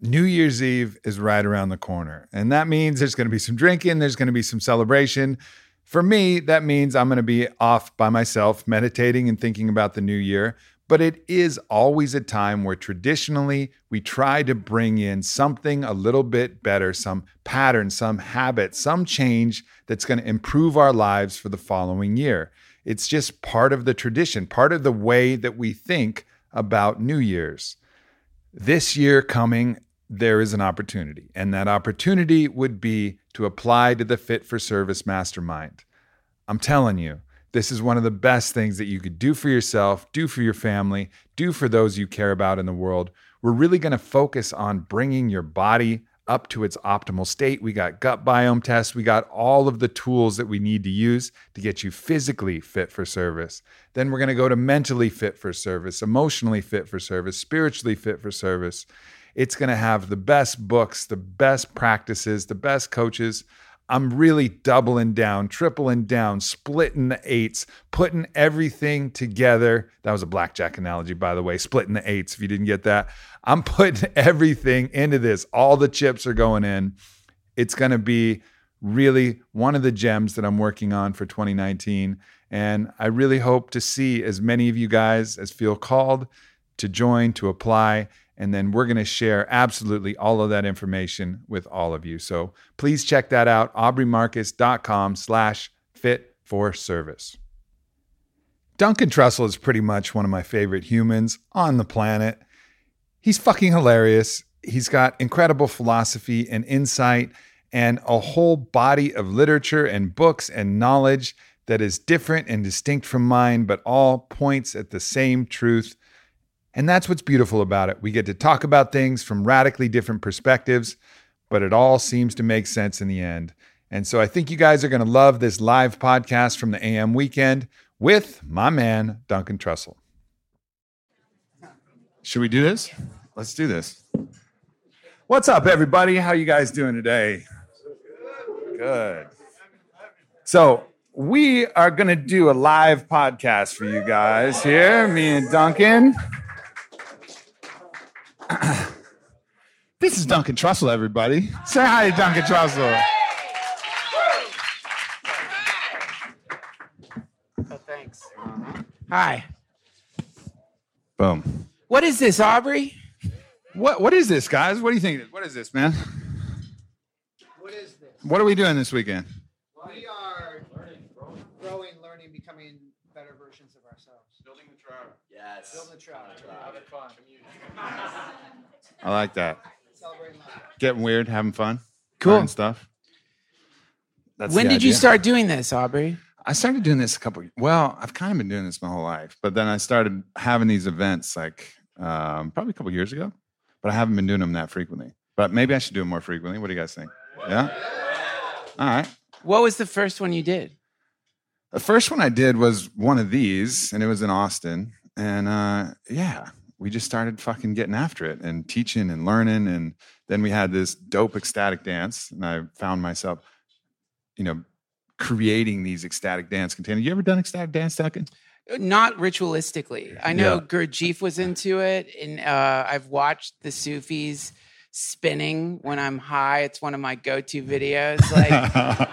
New Year's Eve is right around the corner. And that means there's going to be some drinking, there's going to be some celebration. For me, that means I'm going to be off by myself, meditating and thinking about the new year. But it is always a time where traditionally we try to bring in something a little bit better, some pattern, some habit, some change that's going to improve our lives for the following year. It's just part of the tradition, part of the way that we think about New Year's. This year coming, there is an opportunity, and that opportunity would be to apply to the Fit for Service Mastermind. I'm telling you, this is one of the best things that you could do for yourself, do for your family, do for those you care about in the world. We're really going to focus on bringing your body up to its optimal state. We got gut biome tests. We got all of the tools that we need to use to get you physically fit for service. Then we're going to go to mentally fit for service, emotionally fit for service, spiritually fit for service. It's going to have the best books, the best practices, the best coaches. I'm really doubling down, tripling down, splitting the eights, putting everything together. That was a blackjack analogy, by the way, splitting the eights. If you didn't get that, I'm putting everything into this. All the chips are going in. It's going to be really one of the gems that I'm working on for 2019. And I really hope to see as many of you guys as feel called to join, to apply. And then we're going to share absolutely all of that information with all of you. So please check that out, aubreymarcus.com slash fit for service. Duncan Trussell is pretty much one of my favorite humans on the planet. He's fucking hilarious. He's got incredible philosophy and insight and a whole body of literature and books and knowledge that is different and distinct from mine, but all points at the same truth and that's what's beautiful about it. We get to talk about things from radically different perspectives, but it all seems to make sense in the end. And so I think you guys are going to love this live podcast from the AM weekend with my man, Duncan Trussell. Should we do this? Let's do this. What's up, everybody? How you guys doing today? Good. So we are going to do a live podcast for you guys here, me and Duncan. this is Duncan Trussell, everybody. Say hi to Duncan Trussell. Oh, thanks. Hi. Boom. What is this, Aubrey? What what is this, guys? What do you think? What is this, man? What is this? What are we doing this weekend? We are learning, growing, learning, becoming better versions of ourselves. Building the tribe. Yes. Building the tribe. Having fun. I like that. Celebrating life. Getting weird, having fun, Cool. learning stuff. That's when the did you start doing this, Aubrey? I started doing this a couple. Well, I've kind of been doing this my whole life, but then I started having these events like um, probably a couple years ago. But I haven't been doing them that frequently. But maybe I should do them more frequently. What do you guys think? Yeah. All right. What was the first one you did? The first one I did was one of these, and it was in Austin. And uh, yeah, we just started fucking getting after it and teaching and learning. And then we had this dope ecstatic dance, and I found myself, you know, creating these ecstatic dance containers. You ever done ecstatic dance, Duncan? Not ritualistically. I know Yeah. Gurdjieff was into it, and uh, I've watched the Sufis spinning when I'm high. It's one of my go-to videos. Like,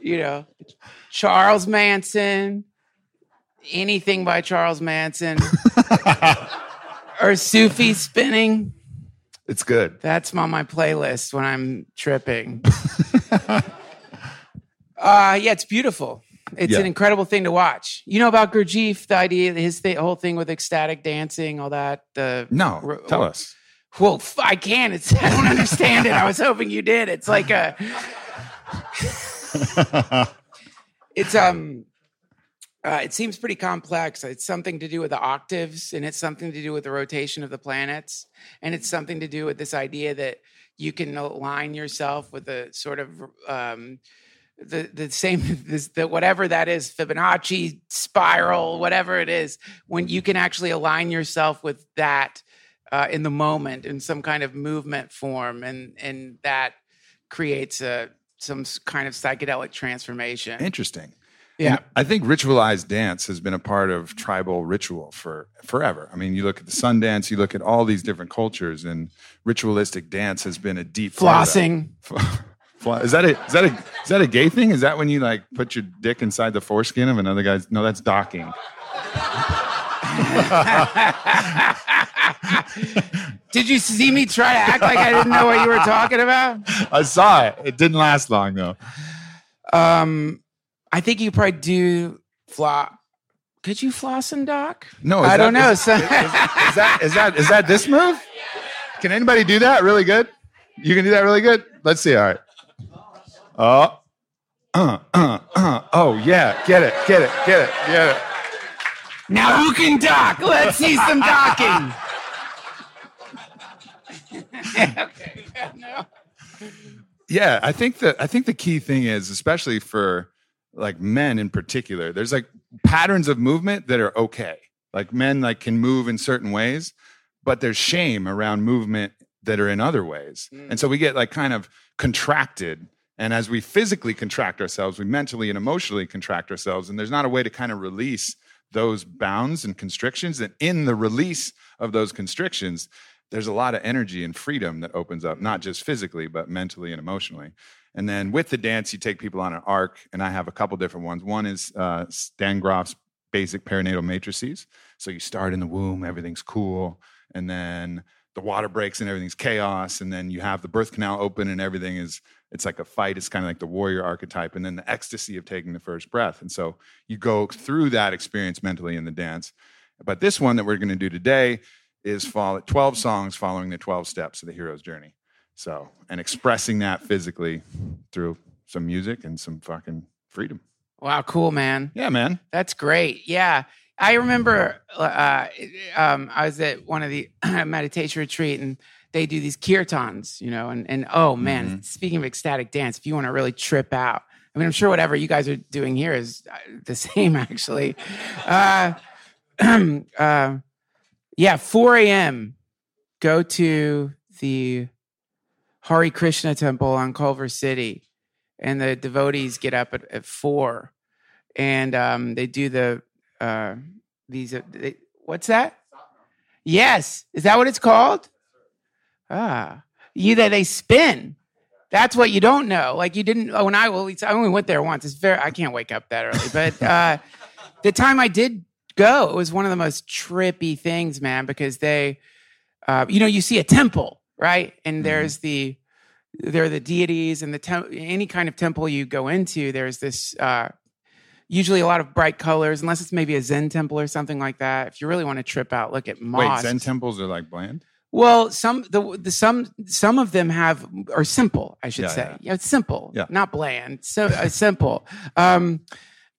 you know, Charles Manson. anything by Charles Manson or Sufi spinning. It's good. That's on my playlist when I'm tripping. uh, yeah, it's beautiful. It's Yeah. an incredible thing to watch. You know about Gurdjieff, the idea, his th- whole thing with ecstatic dancing, all that. The No, r- tell us. Well, f- I can. It's I don't understand it. I was hoping you did. It's like a. it's um. Uh, it seems pretty complex. It's something to do with the octaves, and it's something to do with the rotation of the planets, and it's something to do with this idea that you can align yourself with a sort of um, the the same this, the whatever that is Fibonacci spiral, whatever it is, when you can actually align yourself with that uh, in the moment in some kind of movement form, and and that creates a some kind of psychedelic transformation. Interesting. Yeah. And I think ritualized dance has been a part of tribal ritual for forever. I mean, you look at the sun dance, you look at all these different cultures, and ritualistic dance has been a deep part of that. Flossing. Is that a is that a is that a gay thing? Is that when you like put your dick inside the foreskin of another guy's? No, that's docking. Did you see me try to act like I didn't know what you were talking about? I saw it. It didn't last long though. Um, I think you probably do flop. Could you floss and dock? No, I that- don't know. Is, So- is that is that is that this move? Can anybody do that really good? You can do that really good. Let's see. All right. Oh. Uh, uh, uh. Oh yeah, get it, get it, get it, get it. now who can dock? Let's see some docking. okay. No. Yeah, I think that I think the key thing is, especially for like men in particular, there's like patterns of movement that are okay. Like men like can move in certain ways, but there's shame around movement that are in other ways. Mm. And so we get like kind of contracted. And as we physically contract ourselves, we mentally and emotionally contract ourselves. And there's not a way to kind of release those bounds and constrictions. And in the release of those constrictions, there's a lot of energy and freedom that opens up, not just physically, but mentally and emotionally. And then with the dance, you take people on an arc, and I have a couple different ones. One is uh, Stan Grof's basic perinatal matrices. So you start in the womb, everything's cool, and then the water breaks and everything's chaos, and then you have the birth canal open and everything is it's like a fight. It's kind of like the warrior archetype, and then the ecstasy of taking the first breath. And so you go through that experience mentally in the dance. But this one that we're going to do today is follow 12 songs following the 12 steps of the hero's journey. So, and expressing that physically through some music and some fucking freedom. Wow, cool, man. Yeah, man. That's great. Yeah. I remember uh, um, I was at one of the meditation retreat and they do these kirtans, you know, and, and oh man, speaking of ecstatic dance, if you want to really trip out, I mean, I'm sure whatever you guys are doing here is uh, the same actually. Uh, uh, yeah, 4 a.m. Go to the Hare Krishna temple on Culver City and the devotees get up at, at four and um, they do the uh, these. Uh, they, what's that? Yes, is that what it's called? Ah, you that they spin. That's what you don't know. Like you didn't. Oh, when I well, I only went there once. It's very. I can't wake up that early, but uh, the time I did go, it was one of the most trippy things, man. Because they, uh, you know, you see a temple, right? And there's the there are the deities and the tem- any kind of temple you go into. There's this uh, usually a lot of bright colors, unless it's maybe a Zen temple or something like that. If you really want to trip out, look at Wait. Zen temples are like bland? Well, some the, the some some of them have are simple. I should Yeah, say, yeah. yeah. it's simple, Yeah. not bland. So uh, simple. Um,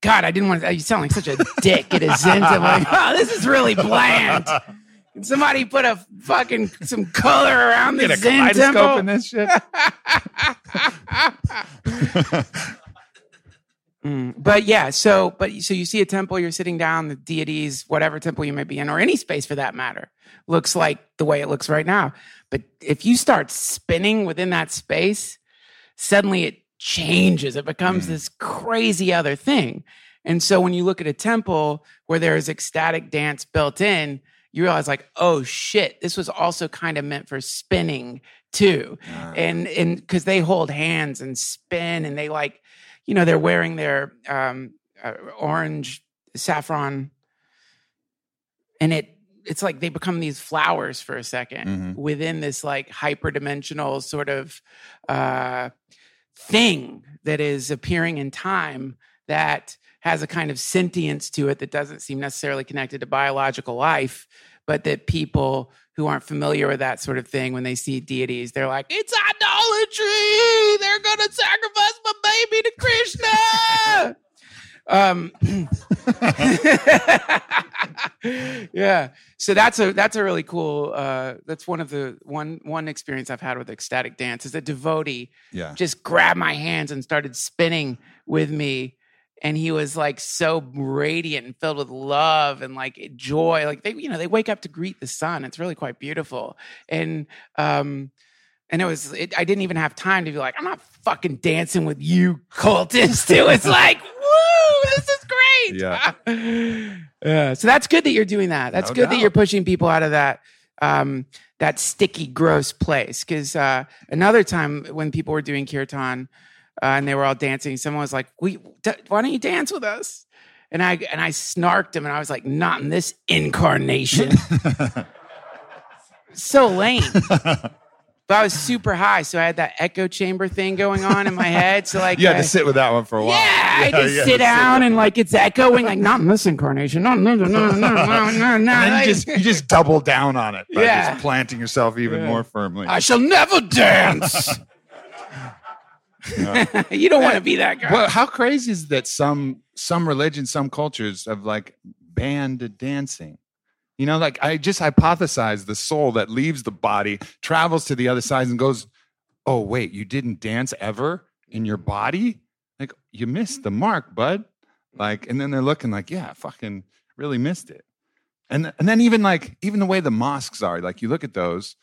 God, I didn't want to. You sound like such a dick at a Zen temple. Like, oh, this is really bland. Can somebody put a fucking some color around the a Zen kaleidoscope temple? in this shit. Mm, but yeah, so but so you see a temple, you're sitting down, the deities, whatever temple you may be in, or any space for that matter, looks like the way it looks right now. But if you start spinning within that space, suddenly it changes. It becomes this crazy other thing. And so when you look at a temple where there is ecstatic dance built in, you realize like, oh shit, this was also kind of meant for spinning too. And and because they hold hands and spin and they like, you know, they're wearing their um uh, orange saffron and it it's like they become these flowers for a 2nd Mhm. within this like hyperdimensional sort of uh, thing that is appearing in time that has a kind of sentience to it that doesn't seem necessarily connected to biological life, but that people who aren't familiar with that sort of thing, when they see deities, they're like, it's idolatry. They're going to sacrifice my baby to Krishna. um, yeah. So that's a that's a really cool. Uh, that's one of the one one experience I've had with ecstatic dance is a devotee Yeah. just grabbed my hands and started spinning with me and he was like so radiant and filled with love and like joy like they you know they wake up to greet the sun. It's really quite beautiful. And um and it was it, i didn't even have time to be like i'm not fucking dancing with you cultists it was like woo this is great. Yeah. yeah so that's good that you're doing that. That's No good that you're pushing people out of that um that sticky, gross place. Because uh, another time when people were doing kirtan uh, and they were all dancing. Someone was like, "We, d- why don't you dance with us?" And I and I snarked him, and I was like, "Not in this incarnation." so lame. but I was super high, so I had that echo chamber thing going on in my head. So like, you had I, to sit with that one for a while. Yeah, yeah I just sit down sit and like it's echoing, like not in this incarnation, no, no, no, no, no, no, no. And then you just you just double down on it by yeah. just planting yourself even yeah. more firmly. I shall never dance. you don't want to be that guy. Well, how crazy is that some some religions, some cultures have like banned dancing? You know, like I just hypothesize the soul that leaves the body travels to the other side and goes, "Oh wait, you didn't dance ever in your body? Like you missed the mark, bud." Like, and then they're looking like, "Yeah, fucking really missed it." And and then even like even the way the mosques are, like you look at those,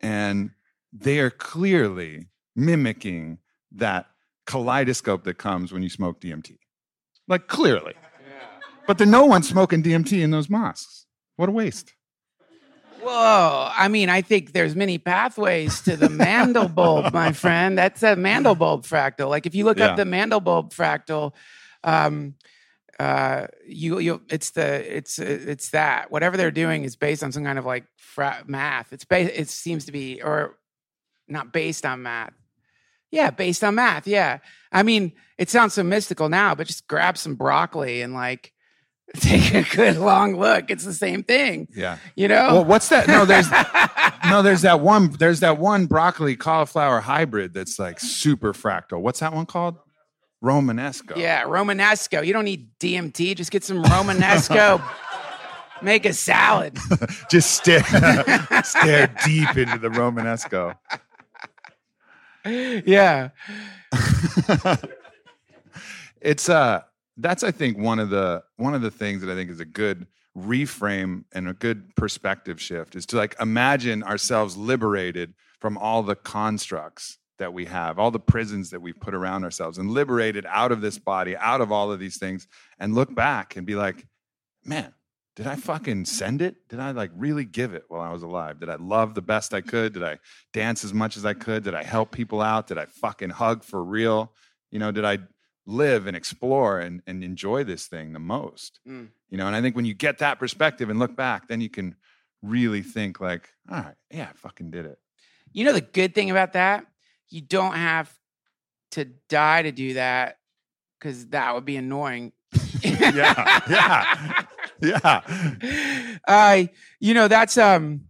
and they are clearly mimicking that kaleidoscope that comes when you smoke DMT. Like clearly. But there's no one smoking DMT in those mosques. What a waste. Whoa! I mean, I think there's many pathways to the Mandelbulb, my friend. That's a Mandelbulb fractal. Like if you look Yeah. up the Mandelbulb fractal, um, uh, you you it's the it's it's that whatever they're doing is based on some kind of like fra- math. It's based. It seems to be or not based on math. Yeah, based on math. Yeah. I mean, it sounds so mystical now, but just grab some broccoli and like take a good long look. It's the same thing, Yeah. you know? Well, what's that? No, there's no, there's that one, there's that one broccoli cauliflower hybrid that's like super fractal. What's that one called? Romanesco. Yeah, Romanesco. You don't need DMT. Just get some Romanesco. Make a salad. Just stare, stare deep into the Romanesco. Yeah. it's uh that's i think one of the one of the things that i think is a good reframe and a good perspective shift is to like imagine ourselves liberated from all the constructs that we have all the prisons that we've put around ourselves and liberated out of this body out of all of these things and look back and be like man did i fucking send it did i like really give it while i was alive did i love the best i could did i dance as much as i could did i help people out did i fucking hug for real you know did i live and explore and, and enjoy this thing the most Mm. you know and i think when you get that perspective and look back then you can really think like all right yeah i fucking did it You know the good thing about that? You don't have to die to do that because that would be annoying. Yeah, yeah. yeah uh, you know that's um.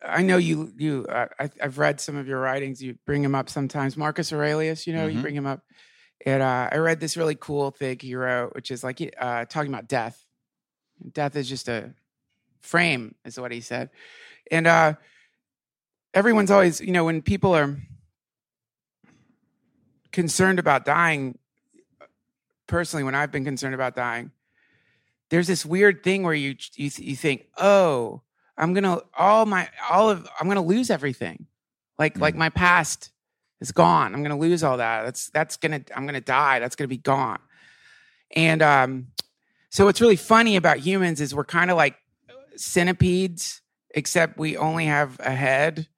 I know you. You. Uh, I, I've read some of your writings. You bring him up sometimes. Marcus Aurelius. You know, you Mhm. bring him up. And uh, I read this really cool thing he wrote, which is like uh, talking about death. Death is just a frame, is what he said. And uh, everyone's always, you know, when people are concerned about dying, personally, when I've been concerned about dying, there's this weird thing where you you you think, oh, I'm gonna all my all of I'm gonna lose everything, like like my past is gone. I'm gonna lose all that. That's that's gonna I'm gonna die. That's gonna be gone. And um, so what's really funny about humans is we're kind of like centipedes, except we only have a head.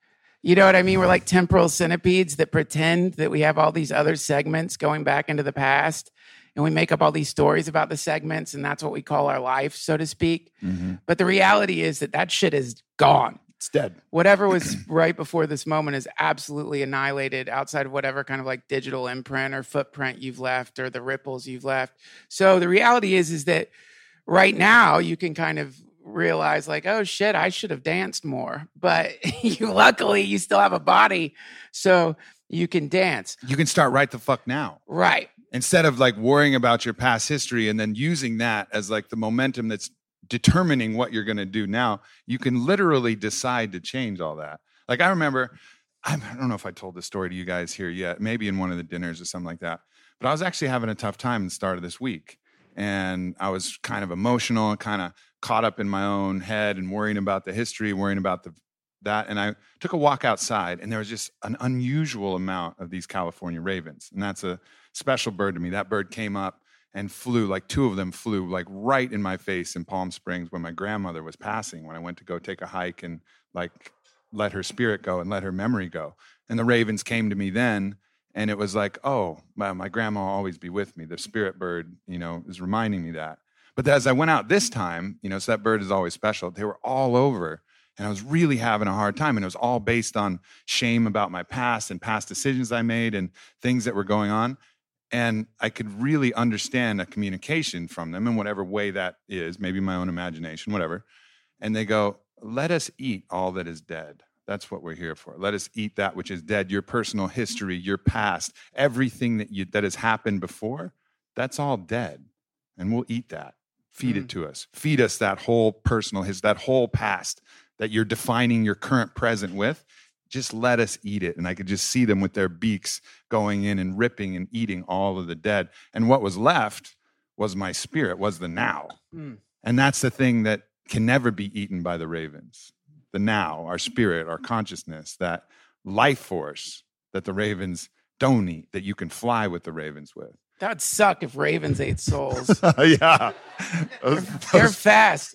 You know what I mean? We're like temporal centipedes that pretend that we have all these other segments going back into the past. And we make up all these stories about the segments, and that's what we call our life, so to speak. Mm-hmm. But the reality is that that shit is gone. It's dead. Whatever was right before this moment is absolutely annihilated outside of whatever kind of like digital imprint or footprint you've left or the ripples you've left. So the reality is is that right now you can kind of realize like oh shit i should have danced more but you luckily you still have a body so you can dance You can start right the fuck now. right instead of like worrying about your past history and then using that as like the momentum that's determining what you're going to do now you can literally decide to change all that like i remember I don't know if I told this story to you guys here yet, maybe in one of the dinners or something like that. But I was actually having a tough time at the start of this week. And I was kind of emotional kind of caught up in my own head and worrying about the history, worrying about the that. And I took a walk outside and there was just an unusual amount of these California ravens. And that's a special bird to me. That bird came up and flew, like two of them flew like right in my face in Palm Springs when my grandmother was passing, when I went to go take a hike and like let her spirit go and let her memory go. And the ravens came to me then, and it was like, oh, my, my grandma will always be with me. The spirit bird, you know, is reminding me that. But as I went out this time, you know, so that bird is always special. They were all over, and I was really having a hard time. And it was all based on shame about my past and past decisions I made and things that were going on. And I could really understand a communication from them in whatever way that is, maybe my own imagination, whatever. And they go, let us eat all that is dead. That's what we're here for. Let us eat that which is dead, your personal history, your past, everything that you that has happened before, that's all dead. And we'll eat that. Feed Mm. it to us. Feed us that whole personal his that whole past that you're defining your current present with. Just let us eat it. And I could just see them with their beaks going in and ripping and eating all of the dead. And what was left was my spirit, was the now. Mm. And that's the thing that can never be eaten by the ravens. The now, our spirit, our consciousness, that life force that the ravens don't eat, that you can fly with the ravens with. that would suck if ravens ate souls yeah. they're fast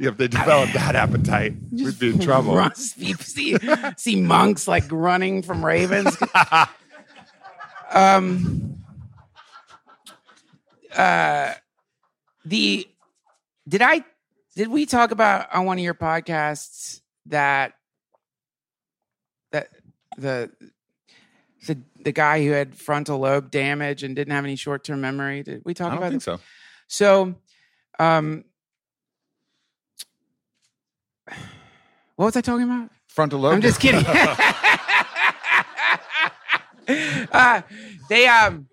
if they develop that appetite, we'd be in trouble. Run- see, see, see monks like running from ravens. um, uh, the did I did we talk about on one of your podcasts that that the the the guy who had frontal lobe damage and didn't have any short term memory? Did we I talk don't about think this? so. So, um, what was I talking about? Frontal lobe. I'm just kidding. uh, they um,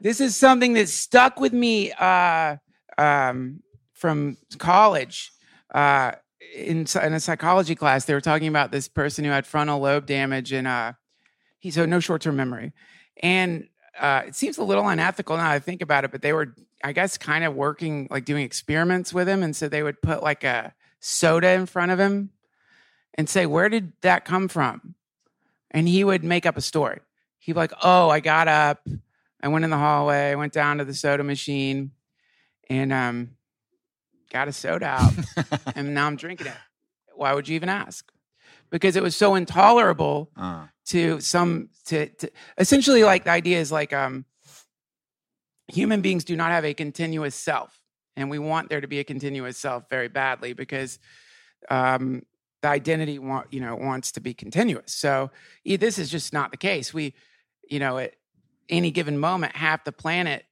this is something that stuck with me uh, um, from college. Uh, in in a psychology class, they were talking about this person who had frontal lobe damage and uh, he so no short term memory, and uh, it seems a little unethical now that I think about it. But they were, I guess, kind of working like doing experiments with him, and so they would put like a soda in front of him and say, Where did that come from? And he would make up a story. He'd be like, Oh, I got up, I went in the hallway, I went down to the soda machine, and um, got a soda out, and now I'm drinking it. Why would you even ask? Because it was so intolerable Uh, to some to, to essentially like the idea is like um human beings do not have a continuous self and we want there to be a continuous self very badly because um the identity want you know wants to be continuous. So this is just not the case. We you know at any given moment half the planet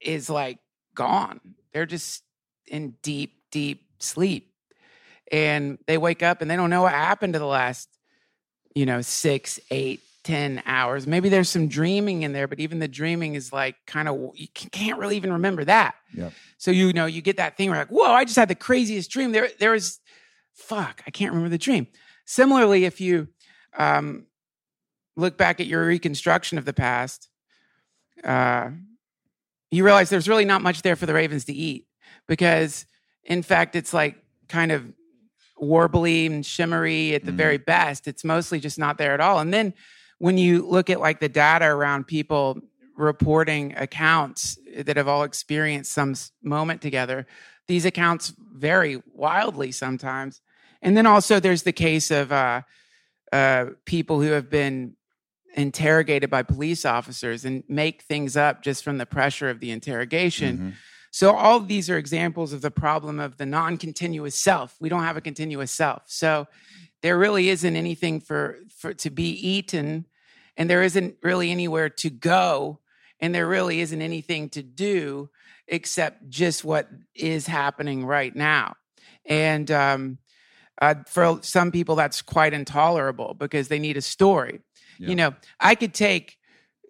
is like gone. They're just in deep deep sleep. And they wake up and they don't know what happened to the last you know six eight ten hours. Maybe there's some dreaming in there but even the dreaming is like kind of you can't really even remember that. Yep. so you know you get that thing where like whoa i just had the craziest dream. There there was fuck i can't remember the dream. Similarly if you um look back at your reconstruction of the past uh you realize there's really not much there for the ravens to eat because in fact it's like kind of warbly and shimmery at the Mhm. very best. It's mostly just not there at all. And then when you look at like the data around people reporting accounts that have all experienced some moment together these accounts vary wildly sometimes and then also there's the case of uh, uh, people who have been interrogated by police officers and make things up just from the pressure of the interrogation. Mhm. So all of these are examples of the problem of the non-continuous self. We don't have a continuous self. So there really isn't anything for for to be eaten and there isn't really anywhere to go and there really isn't anything to do except just what is happening right now. And um, uh, for some people, that's quite intolerable because they need a story. Yeah. You know, I could take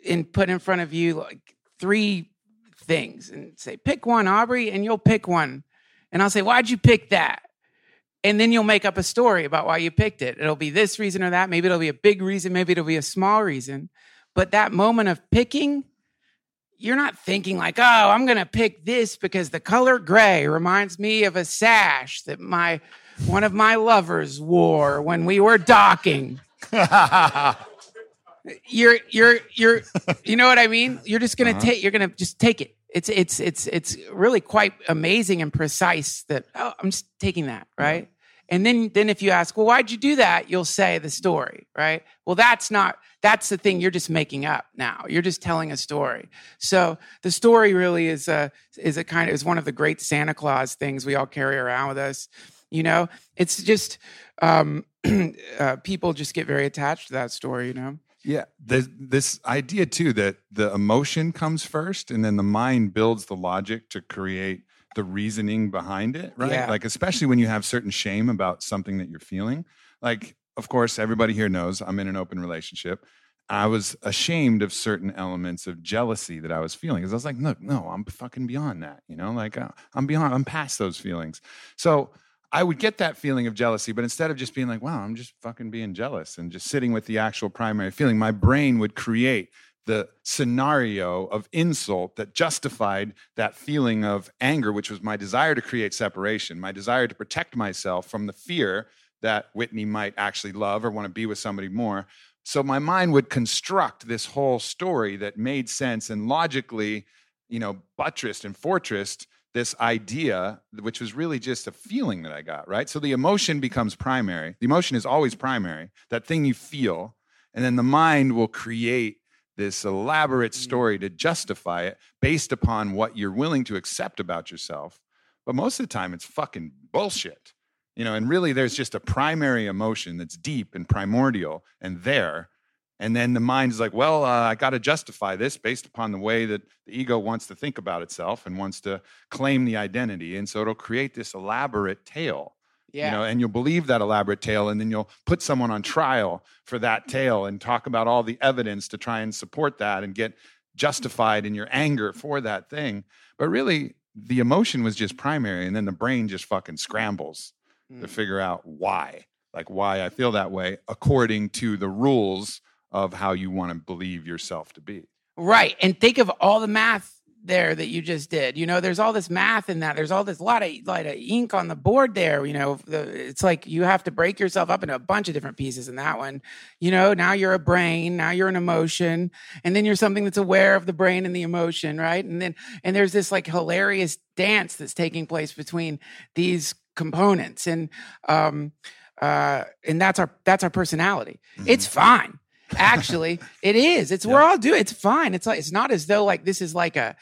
and put in front of you like three things and say, pick one, Aubrey, and you'll pick one. And I'll say, why'd you pick that? And then you'll make up a story about why you picked it. It'll be this reason or that. Maybe it'll be a big reason. Maybe it'll be a small reason. But that moment of picking, you're not thinking like, oh, I'm going to pick this because the color gray reminds me of a sash that my one of my lovers wore when we were docking. You're you're you're you know what I mean? You're just going to uh-huh. take you're going to just take it. It's it's it's it's really quite amazing and precise that oh, I'm just taking that, right? And then then if you ask, well, why'd you do that? You'll say the story, right? Well, that's not that's the thing you're just making up now. You're just telling a story. So the story really is a is a kind of is one of the great Santa Claus things we all carry around with us. You know, it's just um, uh, people just get very attached to that story. You know. Yeah, this, this idea too that the emotion comes first, and then the mind builds the logic to create the reasoning behind it, right? Yeah. Like especially when you have certain shame about something that you're feeling. Like, of course, everybody here knows I'm in an open relationship. I was ashamed of certain elements of jealousy that I was feeling because I was like, no, no, I'm fucking beyond that, you know, like uh, I'm beyond, I'm past those feelings. So I would get that feeling of jealousy, but instead of just being like, wow, I'm just fucking being jealous and just sitting with the actual primary feeling, my brain would create the scenario of insult that justified that feeling of anger, which was my desire to create separation, my desire to protect myself from the fear that Whitney might actually love or want to be with somebody more. So my mind would construct this whole story that made sense and logically, you know, buttressed and fortressed this idea, which was really just a feeling that I got, right? So the emotion becomes primary. The emotion is always primary, that thing you feel. And then the mind will create this elaborate story to justify it based upon what you're willing to accept about yourself. But most of the time, it's fucking bullshit. You know, and really there's just a primary emotion that's deep and primordial and there. And then the mind is like, well, uh, I got to justify this based upon the way that the ego wants to think about itself and wants to claim the identity. And so it'll create this elaborate tale, Yeah. you know, and you'll believe that elaborate tale. And then you'll put someone on trial for that tale and talk about all the evidence to try and support that and get justified in your anger for that thing. But really, the emotion was just primary. And then the brain just fucking scrambles to Mm. figure out why, like why I feel that way according to the rules of how you want to believe yourself to be. Right. And think of all the math there that you just did. You know, there's all this math in that. There's all this lot of lot of ink on the board there. You know, it's like you have to break yourself up into a bunch of different pieces in that one. You know, now you're a brain, now you're an emotion, and then you're something that's aware of the brain and the emotion, right? And then and there's this like hilarious dance that's taking place between these components, and um, uh, and that's our that's our personality. It's fine actually it is. It's we're all doing it's fine. It's like it's not as though like this is like a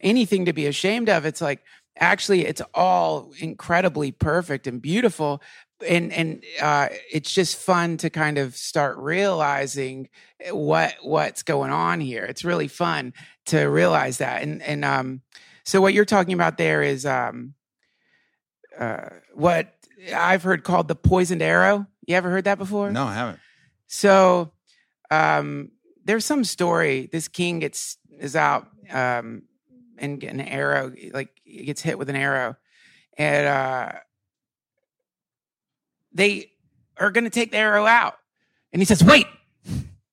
anything to be ashamed of. It's like actually it's all incredibly perfect and beautiful. And and uh it's just fun to kind of start realizing what what's going on here. It's really fun to realize that. And and um so what you're talking about there is um uh what i've heard called the poisoned arrow. You ever heard that before? No, I haven't. so um, there's some story. This king gets is out um, and get an arrow, like he gets hit with an arrow, and uh, they are going to take the arrow out, and he says, "Wait."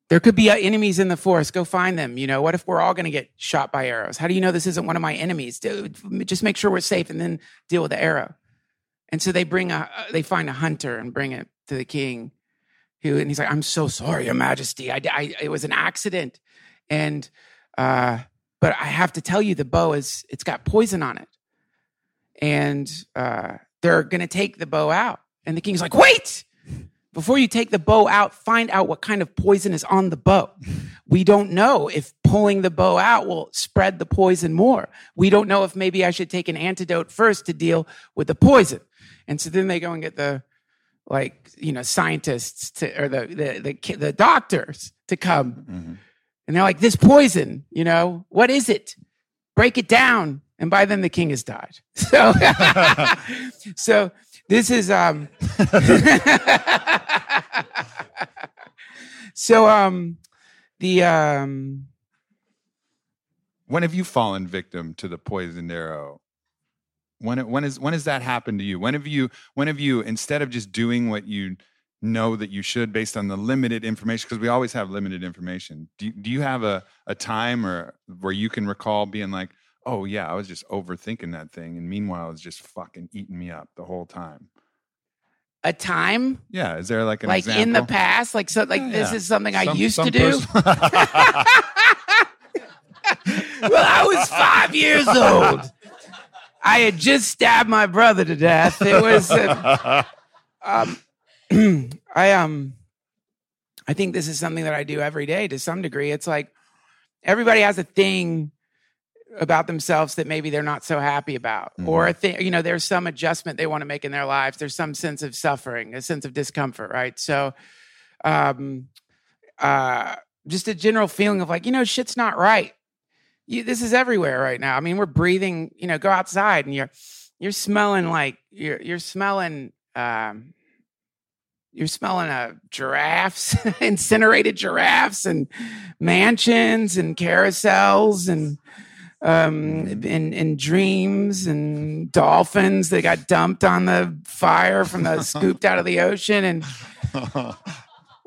There could be uh, enemies in the forest. Go find them. You know, what if we're all going to get shot by arrows? How do you know this isn't one of my enemies? Just make sure we're safe and then deal with the arrow. And so they bring a, they find a hunter and bring it to the king who and he's like i'm so sorry your majesty i, I it was an accident and uh but i have to tell you the bow is it's got poison on it and uh they're gonna take the bow out and the king's like wait before you take the bow out, find out what kind of poison is on the bow. We don't know if pulling the bow out will spread the poison more. We don't know if maybe I should take an antidote first to deal with the poison. And so then they go and get the like you know scientists to or the the the, the doctors to come, Mhm. and they're like, "This poison, you know, what is it? Break it down." And by then, the king has died. So, so this is um. so um, the um. When have you fallen victim to the poisoned arrow? When when is when has that happened to you? When have you when have you instead of just doing what you know that you should based on the limited information because we always have limited information. Do you, do you have a a time or where you can recall being like, "Oh yeah, I was just overthinking that thing and meanwhile it's just fucking eating me up the whole time." a time Yeah, is there like an like in the past like so like Yeah, this yeah. is something i used some to do well i was five years old i had just stabbed my brother to death. It was uh, um i um i think this is something that i do every day to some degree. It's like everybody has a thing about themselves that maybe they're not so happy about or a thing you know there's some adjustment they want to make in their lives. There's some sense of suffering a sense of discomfort right? So um uh just a general feeling of like you know shit's not right you, this is everywhere right now. I mean we're breathing you know go outside and you're you're smelling like you're you're smelling um you're smelling uh, giraffes, incinerated giraffes, and mansions and carousels and um and, and dreams and dolphins that got dumped on the fire from the scooped out of the ocean and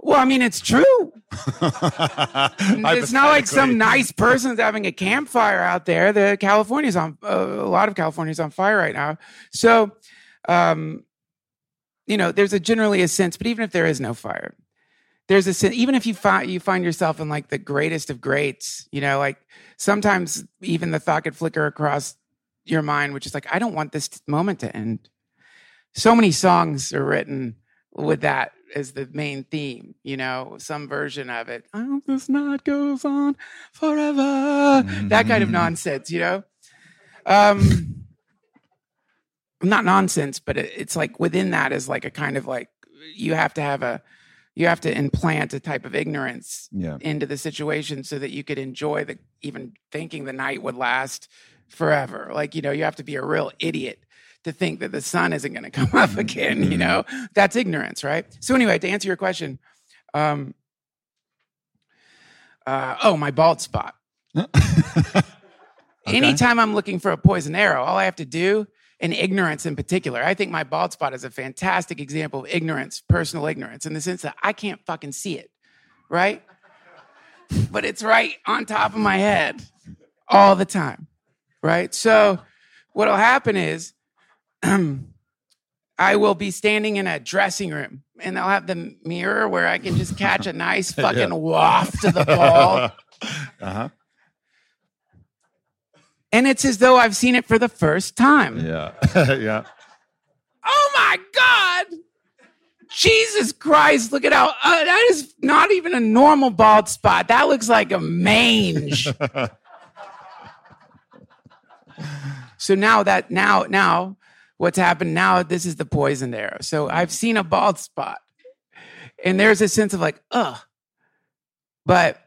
well i mean it's true it's not like some nice person's having a campfire out there. The California's on uh, a lot of California's on fire right now. So, um, you know, there's a generally a sense, but even if there is no fire, there's a sense. Even if you find you find yourself in like the greatest of greats, you know, like sometimes even the thought could flicker across your mind, which is like, I don't want this moment to end. So many songs are written with that as the main theme, you know, some version of it. I hope this night goes on forever. That kind of nonsense, you know? Um not nonsense, but it, it's like within that is like a kind of like you have to have a you have to implant a type of ignorance yeah. into the situation so that you could enjoy the even thinking the night would last forever. Like, you know, you have to be a real idiot to think that the sun isn't going to come up again, you know? That's ignorance, right? So anyway, to answer your question, um uh, oh, my bald spot. Anytime I'm looking for a poison arrow, all I have to do, and ignorance in particular, I think my bald spot is a fantastic example of ignorance, personal ignorance, in the sense that I can't fucking see it, right? But it's right on top of my head all the time, right? So what'll happen is I will be standing in a dressing room and they'll have the mirror where I can just catch a nice fucking waft of the ball. Uh-huh. And it's as though I've seen it for the first time. Yeah. yeah. Oh my God. Jesus Christ. Look at how uh, that is not even a normal bald spot. That looks like a mange. so now that, now, now, what's happened now, this is the poisoned arrow. So I've seen a bald spot and there's a sense of like, ugh. But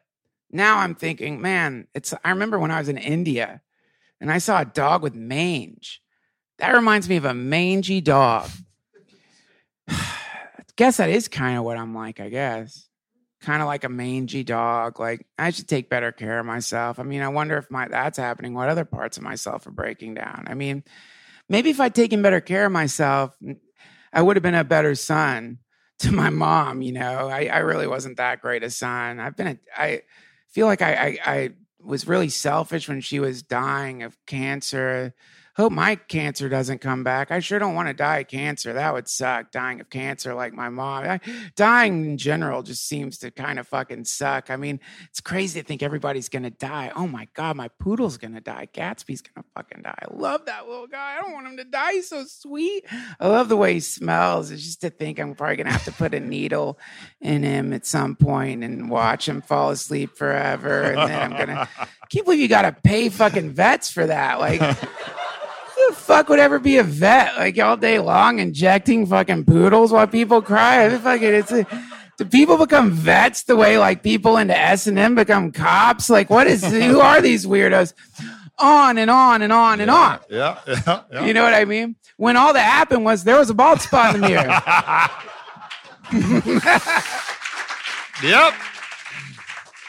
now I'm thinking, man, it's, I remember when I was in India and I saw a dog with mange. That reminds me of a mangy dog. I guess that is kind of what I'm like, I guess. Kind of like a mangy dog. Like I should take better care of myself. I mean, I wonder if my that's happening, what other parts of myself are breaking down. I mean, maybe if I'd taken better care of myself, I would have been a better son to my mom, you know. I, I really wasn't that great a son. I've been a I feel like I, I I was really selfish when she was dying of cancer. Hope my cancer doesn't come back. I sure don't want to die of cancer. That would suck. Dying of cancer like my mom. I, dying in general just seems to kind of fucking suck. I mean, it's crazy to think everybody's gonna die. Oh my god, my poodle's gonna die. Gatsby's gonna fucking die. I love that little guy. I don't want him to die. He's so sweet. I love the way he smells. It's just to think I'm probably gonna have to put a needle in him at some point and watch him fall asleep forever. And then I'm gonna can't believe you gotta pay fucking vets for that. Like who the fuck would ever be a vet like all day long injecting fucking poodles while people cry? I mean, fucking it's a, do people become vets the way like people into S and M become cops? Like what is who are these weirdos? On and on and on and on. Yeah, yeah, yeah. You know what I mean? When all that happened was there was a bald spot in the mirror. Yep.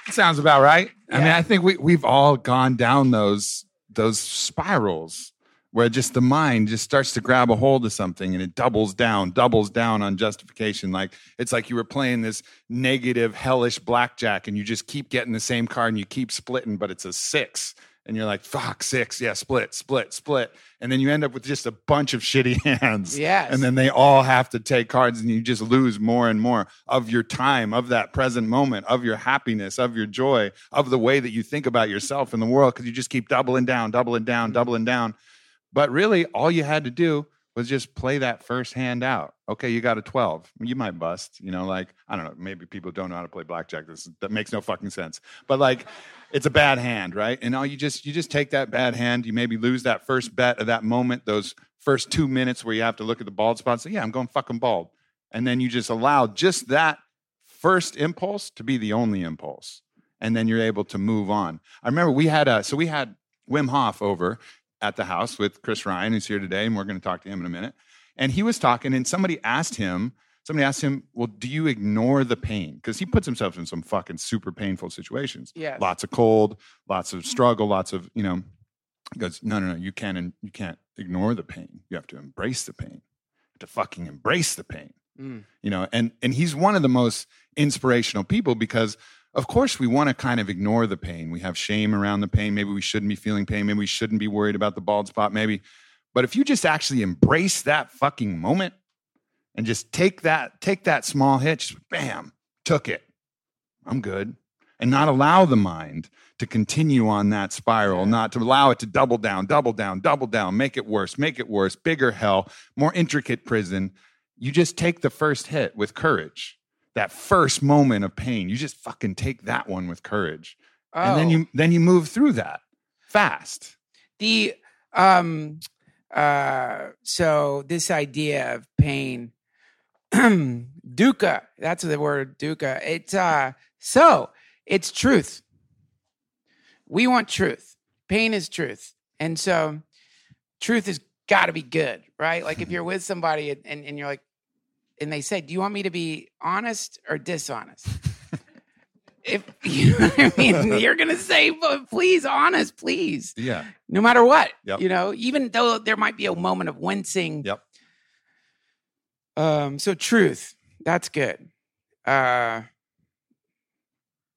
Sounds about right. I mean, I think we we've all gone down those those spirals where just the mind just starts to grab a hold of something and it doubles down, doubles down on justification. Like it's like you were playing this negative, hellish blackjack and you just keep getting the same card and you keep splitting, but it's a six. And you're like, fuck, six. Yeah, split, split, split. And then you end up with just a bunch of shitty hands. Yes. And then they all have to take cards and you just lose more and more of your time, of that present moment, of your happiness, of your joy, of the way that you think about yourself and the world because you just keep doubling down, doubling down, mm. doubling down. But really, all you had to do was just play that first hand out. Okay, you got a 12. You might bust, you know, like, I don't know, maybe people don't know how to play blackjack. This that makes no fucking sense. But like it's a bad hand, right? And all you just you just take that bad hand, you maybe lose that first bet of that moment, those first two minutes where you have to look at the bald spot and say, Yeah, I'm going fucking bald. And then you just allow just that first impulse to be the only impulse. And then you're able to move on. I remember we had a so we had Wim Hof over at the house with Chris Ryan, who's here today, and we're going to talk to him in a minute. And he was talking, and somebody asked him, somebody asked him, Well, do you ignore the pain? Because he puts himself in some fucking super painful situations. Yeah. Lots of cold, lots of struggle, lots of, you know, he goes, No, no, no, you can't and you can't ignore the pain. You have to embrace the pain. You have to fucking embrace the pain. Mm. You know, and and he's one of the most inspirational people because of course we want to kind of ignore the pain. We have shame around the pain. Maybe we shouldn't be feeling pain. Maybe we shouldn't be worried about the bald spot. Maybe. But if you just actually embrace that fucking moment and just take that, take that small hitch, bam, took it. I'm good. And not allow the mind to continue on that spiral, not to allow it to double down, double down, double down, make it worse, make it worse, bigger hell, more intricate prison. You just take the first hit with courage. That first moment of pain, you just fucking take that one with courage. And then Oh. you then you move through that fast. the um uh so this idea of pain dukkha that's the word dukkha it's uh so it's truth we want truth pain is truth and so truth has got to be good right like if you're with somebody and, and, and you're like and they said, do you want me to be honest or dishonest if you know what i mean you're gonna say "But please honest please Yeah. no matter what. Yep. You know, even though there might be a moment of wincing. Yep. Um, so truth, that's good. Uh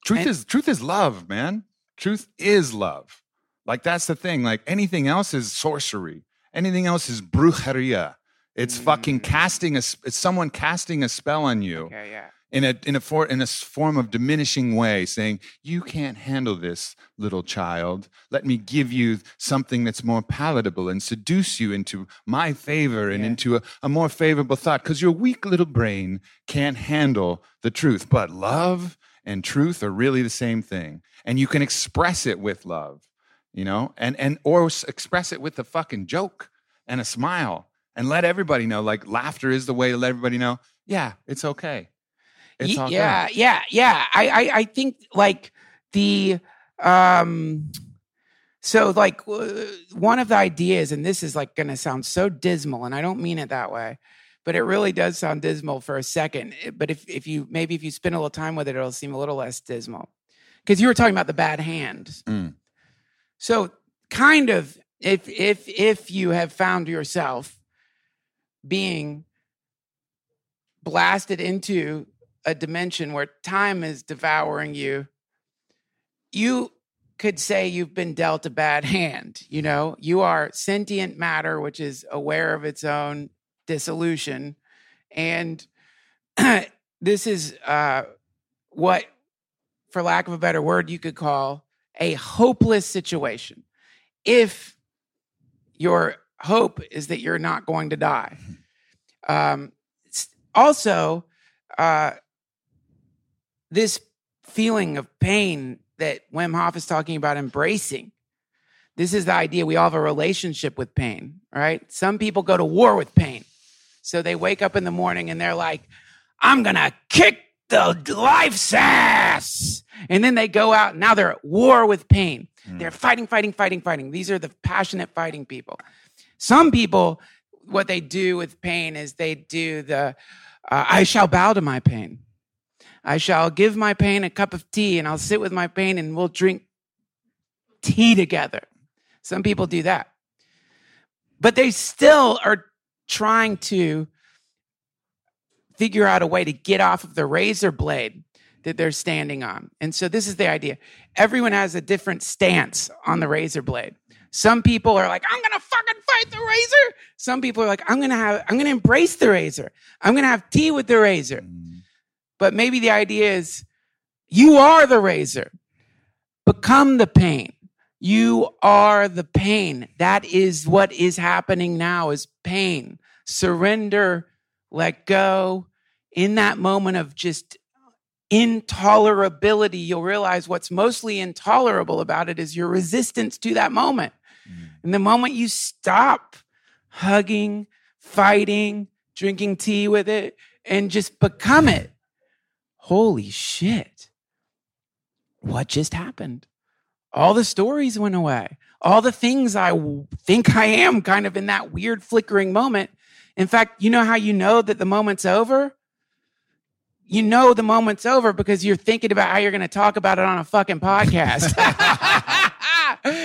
Truth And- is truth is love, man. Truth is love. Like that's the thing. Like anything else is sorcery. Anything else is brujeria. It's fucking Mm. casting a. It's someone casting a spell on you okay, yeah. in a in a for, in a form of diminishing way, saying you can't handle this, little child. Let me give you something that's more palatable and seduce you into my favor and Yeah. into a, a more favorable thought, because your weak little brain can't handle the truth. But love and truth are really the same thing, and you can express it with love, you know, and and or express it with a fucking joke and a smile. And let everybody know, like laughter is the way to let everybody know, yeah, it's okay. It's good. yeah, yeah, yeah. I, I, I think like the, um, so like w- one of the ideas, and this is like going to sound so dismal, and I don't mean it that way, but it really does sound dismal for a second. But if if you maybe if you spend a little time with it, it'll seem a little less dismal. Because you were talking about the bad hand. Mm. So kind of if if if you have found yourself being blasted into a dimension where time is devouring you, you could say you've been dealt a bad hand. You know, you are sentient matter, which is aware of its own dissolution. And this is uh, what, for lack of a better word, you could call a hopeless situation. If your hope is that you're not going to die. Um, also, uh, this feeling of pain that Wim Hof is talking about embracing. This is the idea we all have a relationship with pain, right? Some people go to war with pain. So they wake up in the morning and they're like, I'm going to kick the life's ass. And then they go out now they're at war with pain. They're fighting, fighting, fighting, fighting. These are the passionate fighting people. Some people, what they do with pain is they do the, uh, I shall bow to my pain. I shall give my pain a cup of tea and I'll sit with my pain and we'll drink tea together. Some people do that. But they still are trying to figure out a way to get off of the razor blade that they're standing on. And so this is the idea. Everyone has a different stance on the razor blade. Some people are like, I'm gonna fucking fight the razor. Some people are like, I'm gonna have, I'm gonna embrace the razor. I'm gonna have tea with the razor. Mm. But maybe the idea is you are the razor. Become the pain. You are the pain. That is what is happening now is pain. Surrender, let go. In that moment of just intolerability, you'll realize what's mostly intolerable about it is your resistance to that moment. Mm-hmm. And the moment you stop hugging, fighting, drinking tea with it, and just become it, holy shit. What just happened? All the stories went away. All the things I think I am kind of in that weird flickering moment. In fact, you know how you know that the moment's over? You know the moment's over because you're thinking about how you're going to talk about it on a fucking podcast.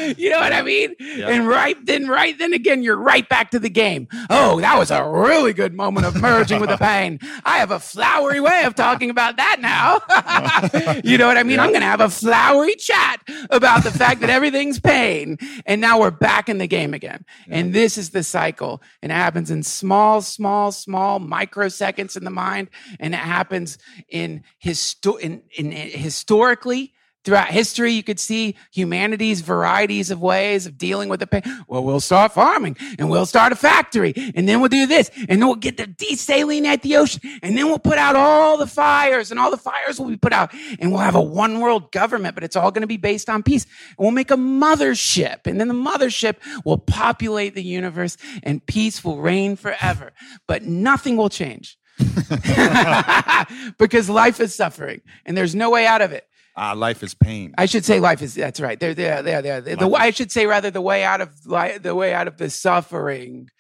you know what I mean? And right then, right then again, you're right back to the game. Oh, that was a really good moment of merging with the pain. I have a flowery way of talking about that now. you know what I mean? I'm going to have a flowery chat about the fact that everything's pain. And now we're back in the game again. And this is the cycle. And it happens in small, small, small microseconds in the mind. And it happens in, histo- in, in, in historically throughout history, you could see humanity's varieties of ways of dealing with the pain. Well, we'll start farming and we'll start a factory and then we'll do this and then we'll get to desalinate the ocean and then we'll put out all the fires and all the fires will be put out and we'll have a one world government, but it's all going to be based on peace. And we'll make a mothership and then the mothership will populate the universe and peace will reign forever, but nothing will change. because life is suffering and there's no way out of it. Ah, life is pain. I should say life is that's right. They're there, there, there. The, I should say rather the way out of li- the way out of the suffering.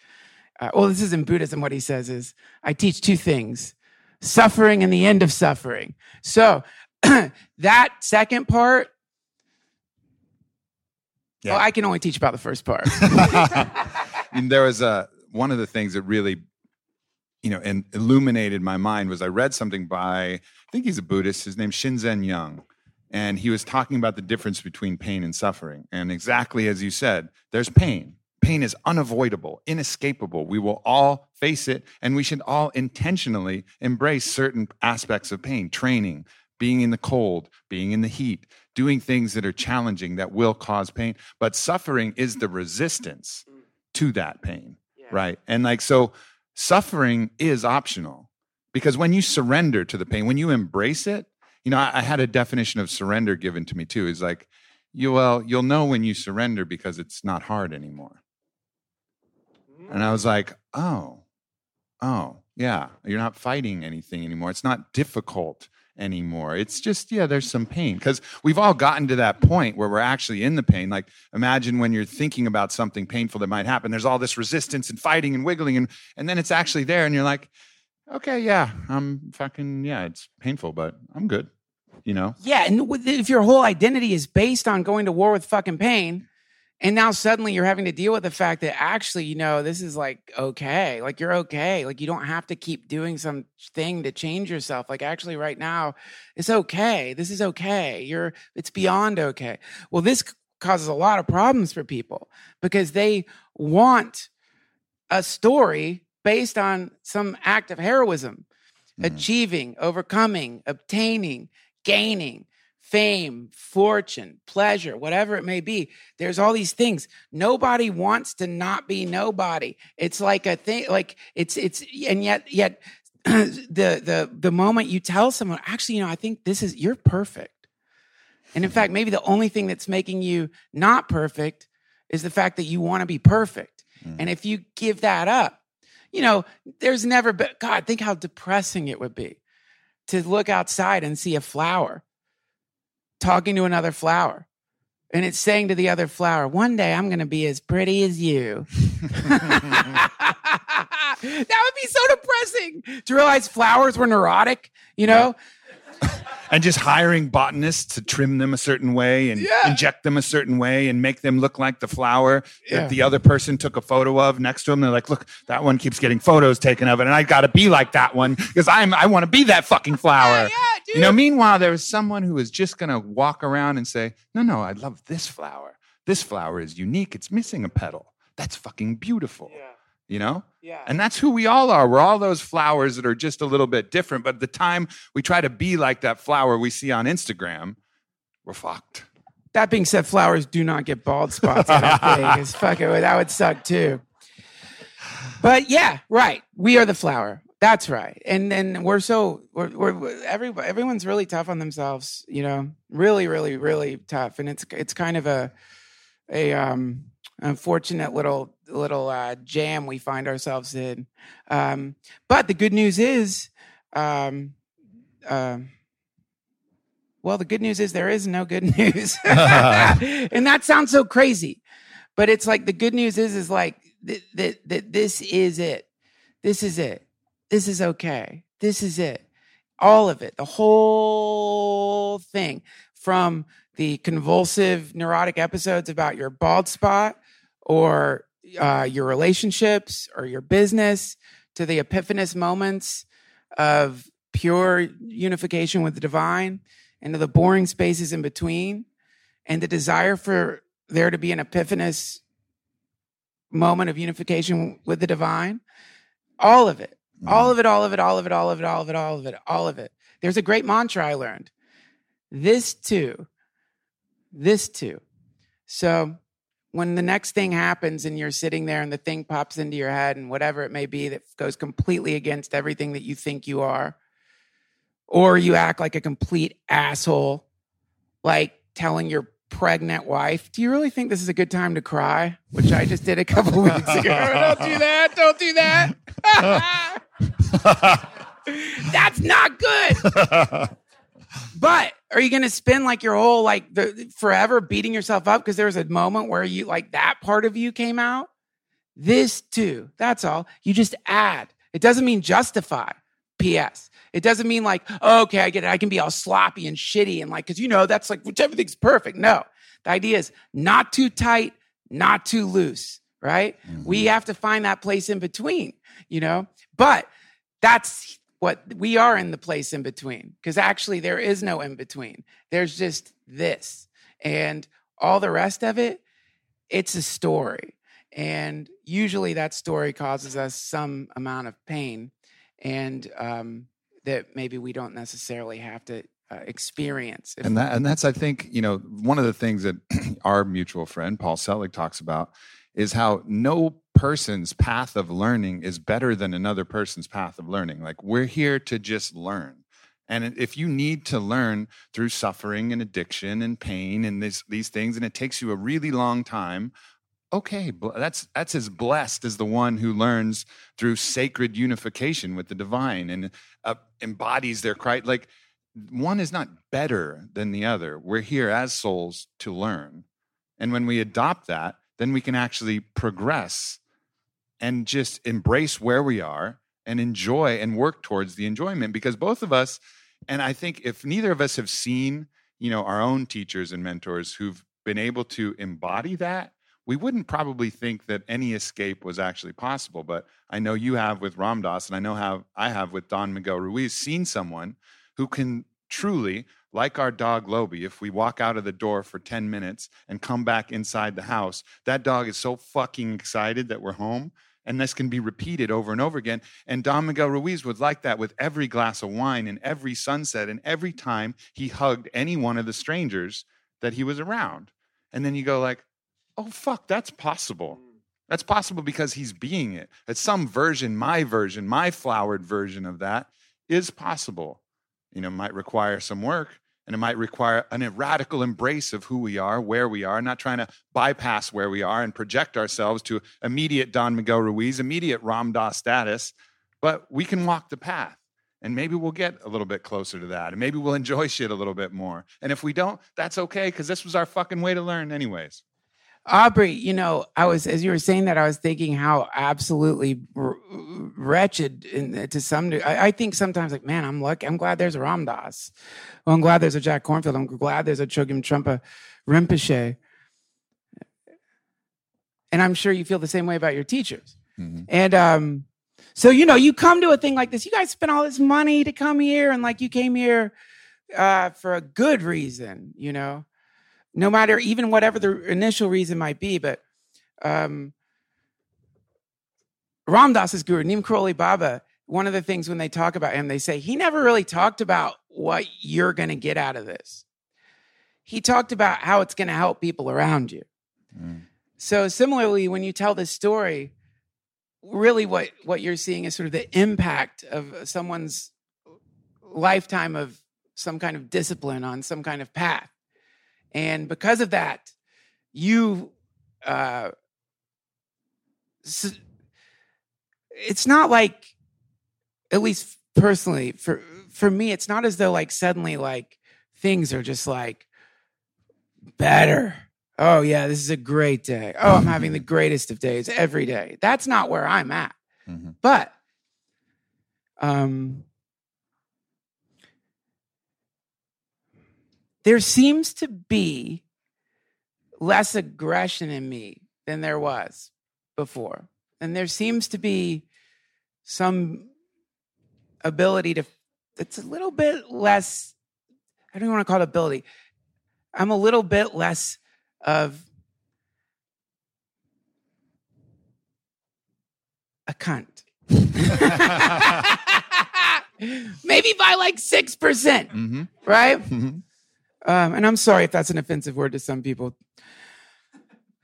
Uh, well, this is in Buddhism. What he says is, I teach two things: suffering and the end of suffering. So that second part, Yeah. well, I can only teach about the first part. and there was a one of the things that really you know and illuminated my mind was i read something by i think he's a buddhist his name's shinzen young and he was talking about the difference between pain and suffering. And exactly as you said there's pain. Pain is unavoidable inescapable. We will all face it and we should all intentionally embrace certain aspects of pain. Training being in the cold being in the heat doing things that are challenging that will cause pain. But suffering is the resistance to that pain right? And like so suffering is optional because when you surrender to the pain when you embrace it you know i, I had a definition of surrender given to me too. Is like you well you'll know when you surrender because it's not hard anymore. And i was like oh oh yeah you're not fighting anything anymore. It's not difficult anymore. It's just yeah there's some pain. Because we've all gotten to that point where we're actually in the pain. Like imagine when you're thinking about something painful that might happen. There's all this resistance and fighting and wiggling and and then it's actually there and you're like okay yeah i'm fucking yeah it's painful but i'm good you know Yeah, and with- if your whole identity is based on going to war with fucking pain, And now suddenly you're having to deal with the fact that actually, you know, this is like okay. Like you're okay. Like you don't have to keep doing some thing to change yourself. Like actually right now, it's okay. This is okay. You're it's beyond okay. Well, this causes a lot of problems for people because they want a story based on some act of heroism, Mhm. achieving, overcoming, obtaining, gaining fame, fortune, pleasure, whatever it may be. There's all these things. Nobody wants to not be nobody. It's like a thing, like it's, it's, and yet, yet the, the, the moment you tell someone, actually, you know, I think this is, you're perfect. And in fact, maybe the only thing that's making you not perfect is the fact that you want to be perfect. Mm. And if you give that up, you know, there's never been, God, think how depressing it would be to look outside and see a flower talking to another flower. And it's saying to the other flower, one day I'm going to be as pretty as you. that would be so depressing to realize flowers were neurotic, you know? and just hiring botanists to trim them a certain way and Yeah. inject them a certain way and make them look like the flower Yeah. that the other person took a photo of next to them. They're like, look, that one keeps getting photos taken of it, and I got to be like that one because I'm I want to be that fucking flower. Yeah, dude. You know, meanwhile, there was someone who was just going to walk around and say, no, no, I love this flower. This flower is unique. It's missing a petal. That's fucking beautiful. Yeah, You know? yeah. And that's who we all are. We're all those flowers that are just a little bit different. But the time we try to be like that flower we see on Instagram, we're fucked. That being said, flowers do not get bald spots. I don't think. Fucking, that would suck too. But yeah, right. We are the flower. That's right. And then we're so we're, we're everybody everyone's really tough on themselves. You know, really, really, really tough. And it's it's kind of a a um unfortunate little little uh, jam we find ourselves in. Um, but the good news is, um, um well, the good news is there is no good news. and that sounds so crazy. But it's like the good news is is like that that that this is it. This is it. This is okay. This is it. All of it. The whole thing from the convulsive neurotic episodes about your bald spot or uh, your relationships or your business to the epiphanous moments of pure unification with the divine and to the boring spaces in between and the desire for there to be an epiphanous moment of unification with the divine. All of it. All of it all of it all of it all of it all of it all of it all of it. There's a great mantra i learned. This too. This too. So when the next thing happens and you're sitting there and the thing pops into your head and whatever it may be that goes completely against everything that you think you are or you act like a complete asshole like telling your pregnant wife do you really think this is a good time to cry? Which i just did a couple weeks ago. Don't do that. Don't do that. That's not good but are you going to spend like your whole like the forever beating yourself up because there was a moment where you like that part of you came out? This too. That's all. You just add. It doesn't mean justify. P.S. It doesn't mean like, oh, okay, I get it. I can be all sloppy and shitty and like, because you know that's like which everything's perfect. No, the idea is not too tight, not too loose. Right? We mm-hmm. have to find that place in between. You know, but that's what we are in the place in between because actually there is no in between. There's just this and all the rest of it it's a story and usually that story causes us some amount of pain and um, that maybe we don't necessarily have to uh, experience and that and that's I think you know one of the things that our mutual friend Paul Selig talks about is how no person's path of learning is better than another person's path of learning. Like we're here to just learn. And if you need to learn through suffering and addiction and pain and this, these things, and it takes you a really long time, okay, that's that's as blessed as the one who learns through sacred unification with the divine and uh, embodies their Christ. Like one is not better than the other. We're here as souls to learn, and when we adopt that, then we can actually progress and just embrace where we are and enjoy and work towards the enjoyment because both of us and i think if neither of us have seen you know our own teachers and mentors who've been able to embody that we wouldn't probably think that any escape was actually possible. But I know you have with Ram Dass, and I know how I have with Don Miguel Ruiz, seen someone who can truly, like our dog Lobi, if we walk out of the door for 10 minutes and come back inside the house, that dog is so fucking excited that we're home. And this can be repeated over and over again. And Don Miguel Ruiz was like that with every glass of wine and every sunset and every time he hugged any one of the strangers that he was around. And then you go like, oh fuck, that's possible. That's possible because he's being it. That some version, my version, my flowered version of that is possible. You know, might require some work and it might require an, radical embrace of who we are, where we are, not trying to bypass where we are and project ourselves to immediate Don Miguel Ruiz, immediate Ram Dass status, but we can walk the path. And maybe we'll get a little bit closer to that. And maybe we'll enjoy shit a little bit more. And if we don't, that's okay, because this was our fucking way to learn, anyways. Aubrey, you know, I was as you were saying that, I was thinking how absolutely wretched in, to some. I, I think sometimes, like, man, I'm lucky. I'm glad there's a Ram Dass. Well, I'm glad there's a Jack Kornfield. I'm glad there's a Chogyam Trungpa Rinpoche. And I'm sure you feel the same way about your teachers. And um, so, you know, you come to a thing like this. You guys spent all this money to come here, and like you came here uh, for a good reason, you know no matter even whatever the initial reason might be. But um, Ram Dass's guru, Neem Karoli Baba, one of the things when they talk about him, they say he never really talked about what you're going to get out of this. He talked about how it's going to help people around you. So similarly, when you tell this story, really what what you're seeing is sort of the impact of someone's lifetime of some kind of discipline on some kind of path. And because of that, you, uh, it's not like, at least personally, for for me, it's not as though like suddenly like things are just like better. Oh yeah, this is a great day. Oh, I'm having the greatest of days every day. That's not where I'm at. Mhm. But um there seems to be less aggression in me than there was before. And there seems to be some ability to, it's a little bit less, I don't even want to call it ability. I'm a little bit less of a cunt. Maybe by like 6%, Mhm. right? Mhm. Um, and I'm sorry if that's an offensive word to some people.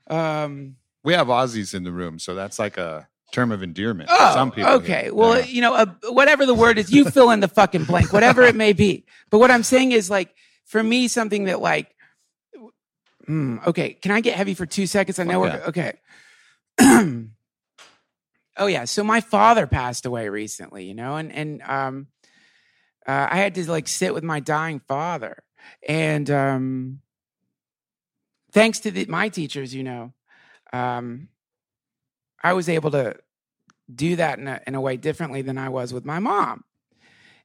Um, We have Aussies in the room, so that's like a term of endearment. oh, some people. okay. here. Well, Yeah. you know, uh, whatever the word is, you fill in the fucking blank, whatever it may be. But what I'm saying is, like, for me, something that, like, mm, okay, can I get heavy for two seconds? I know Fuck we're okay. oh yeah, so my father passed away recently, you know, and and um, uh, I had to like sit with my dying father, and um, thanks to the, my teachers, you know, um, I was able to do that in a, in a way differently than I was with my mom.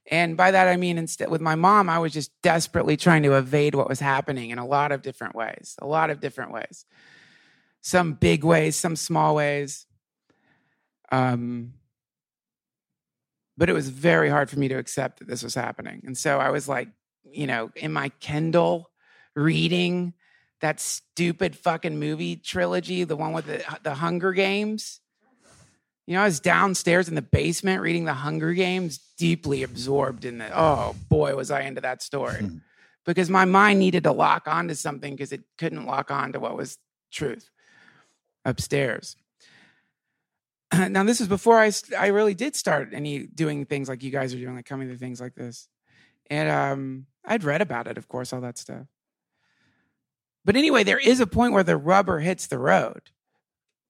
And by that I mean instead with my mom, I was just desperately trying to evade what was happening in a lot of different ways, a lot of different ways. Some big ways, some small ways. Um, but it was very hard for me to accept that this was happening. And so I was like, you know, in my Kindle reading that stupid fucking movie trilogy, the one with the, the Hunger Games. You know, I was downstairs in the basement reading the Hunger Games, deeply absorbed in the, oh boy, was I into that story. because my mind needed to lock onto something because it couldn't lock on to what was truth upstairs. now, this is before I, I really did start any doing things like you guys are doing, like coming to things like this. And um, I'd read about it, of course, all that stuff. But anyway, there is a point where the rubber hits the road,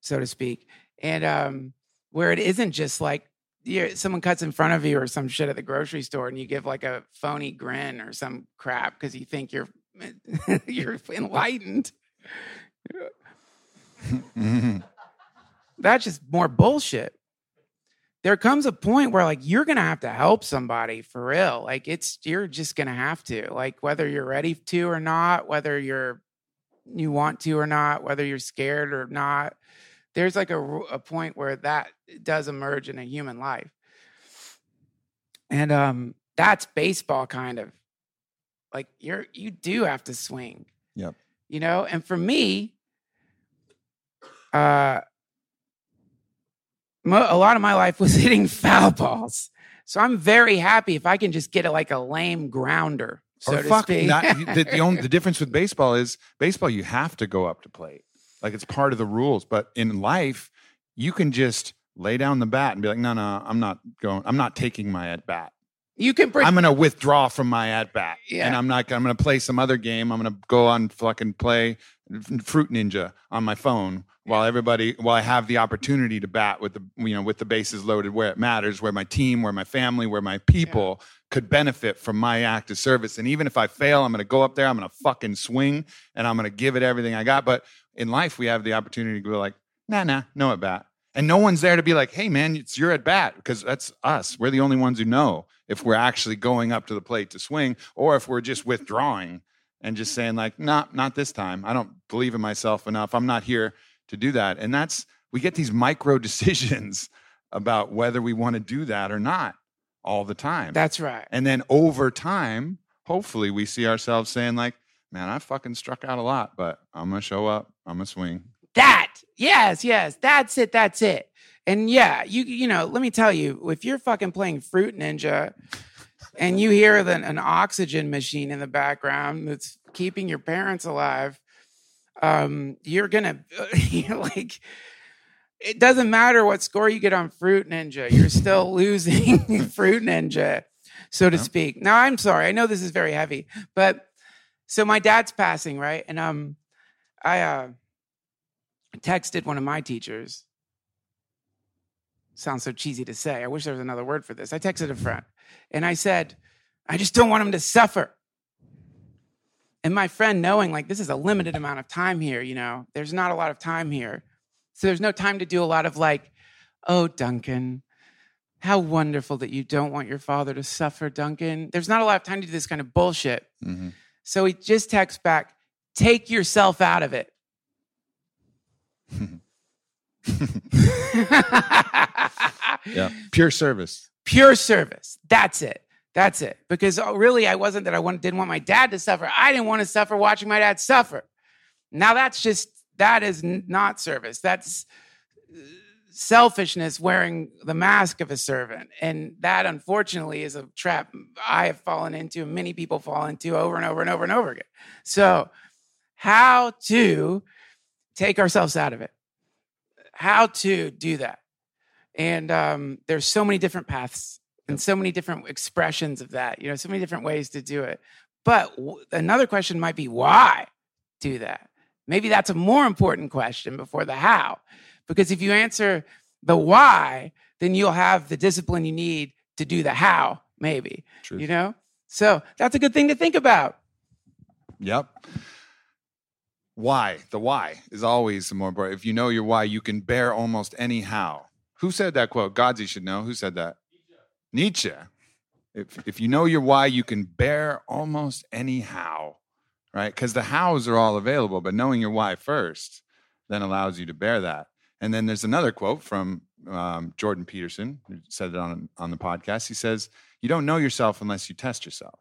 so to speak, and um, where it isn't just like you're, someone cuts in front of you or some shit at the grocery store, and you give like a phony grin or some crap because you think you're you're enlightened. Mhm. That's just more bullshit. There comes a point where like you're gonna have to help somebody for real. Like it's you're just gonna have to, like whether you're ready to or not, whether you're you want to or not, whether you're scared or not. There's like a, a point where that does emerge in a human life. And um that's baseball kind of. Like you're you do have to swing. Yep. You know, and for me, uh a lot of my life was hitting foul balls. So I'm very happy if I can just get a, like a lame grounder, so or to fuck, speak. not, the, the, only, the difference with baseball is baseball, you have to go up to plate. Like it's part of the rules. But in life, you can just lay down the bat and be like, no, no, I'm not going, I'm not taking my at bat. You can pre- I'm going to withdraw from my at bat. Yeah. And I'm not, I'm going to play some other game. I'm going to go on fucking play Fruit Ninja on my phone while everybody, while I have the opportunity to bat with the, you know, with the bases loaded where it matters, where my team, where my family, where my people could benefit from my act of service. And even if I fail, I'm going to go up there, I'm going to fucking swing and I'm going to give it everything I got. But in life, we have the opportunity to go like, nah, nah, no at bat. And no one's there to be like, hey, man, it's your at bat because that's us. We're the only ones who know if we're actually going up to the plate to swing or if we're just withdrawing and just saying, like, nah, not this time. I don't believe in myself enough. I'm not here to do that. And that's, we get these micro decisions about whether we want to do that or not all the time. That's right. And then over time, hopefully we see ourselves saying, like, man, I fucking struck out a lot, but I'm going to show up. I'm going to swing. That. Yes, yes. That's it. That's it. And yeah, you you know, let me tell you, if you're fucking playing Fruit Ninja and you hear the, an oxygen machine in the background that's keeping your parents alive, um, you're gonna you're like it doesn't matter what score you get on Fruit Ninja, you're still losing Fruit Ninja, so to speak. Now I'm sorry, I know this is very heavy, but so my dad's passing, right? And um I uh texted one of my teachers. Sounds so cheesy to say. I wish there was another word for this. I texted a friend and I said, I just don't want him to suffer. And my friend, knowing like this is a limited amount of time here, you know, there's not a lot of time here. So there's no time to do a lot of like, oh, Duncan, how wonderful that you don't want your father to suffer, Duncan. There's not a lot of time to do this kind of bullshit. Mm-hmm. So he just texts back, take yourself out of it. Yeah. Pure service. Pure service. That's it. That's it. Because uh, really, I wasn't that I wanted, didn't want my dad to suffer. I didn't want to suffer watching my dad suffer. Now that's just, that is not service. That's uh, selfishness wearing the mask of a servant. And that, unfortunately, is a trap I have fallen into and many people fall into over and over and over and over again. So, how to take ourselves out of it? How to do that? And um, there's so many different paths and so many different expressions of that. You know, so many different ways to do it. But w- another question might be why do that? Maybe that's a more important question before the how. Because if you answer the why, then you'll have the discipline you need to do the how, maybe. Truth. You know? So that's a good thing to think about. Yep. Why? The why is always the more important. If you know your why, you can bear almost any how. Who said that quote? Godsey should know. Who said that? Nietzsche. If, if you know your why, you can bear almost any how, right? Because the hows are all available, but knowing your why first then allows you to bear that. And then there's another quote from um, Jordan Peterson, who said it on, on the podcast. He says, You don't know yourself unless you test yourself,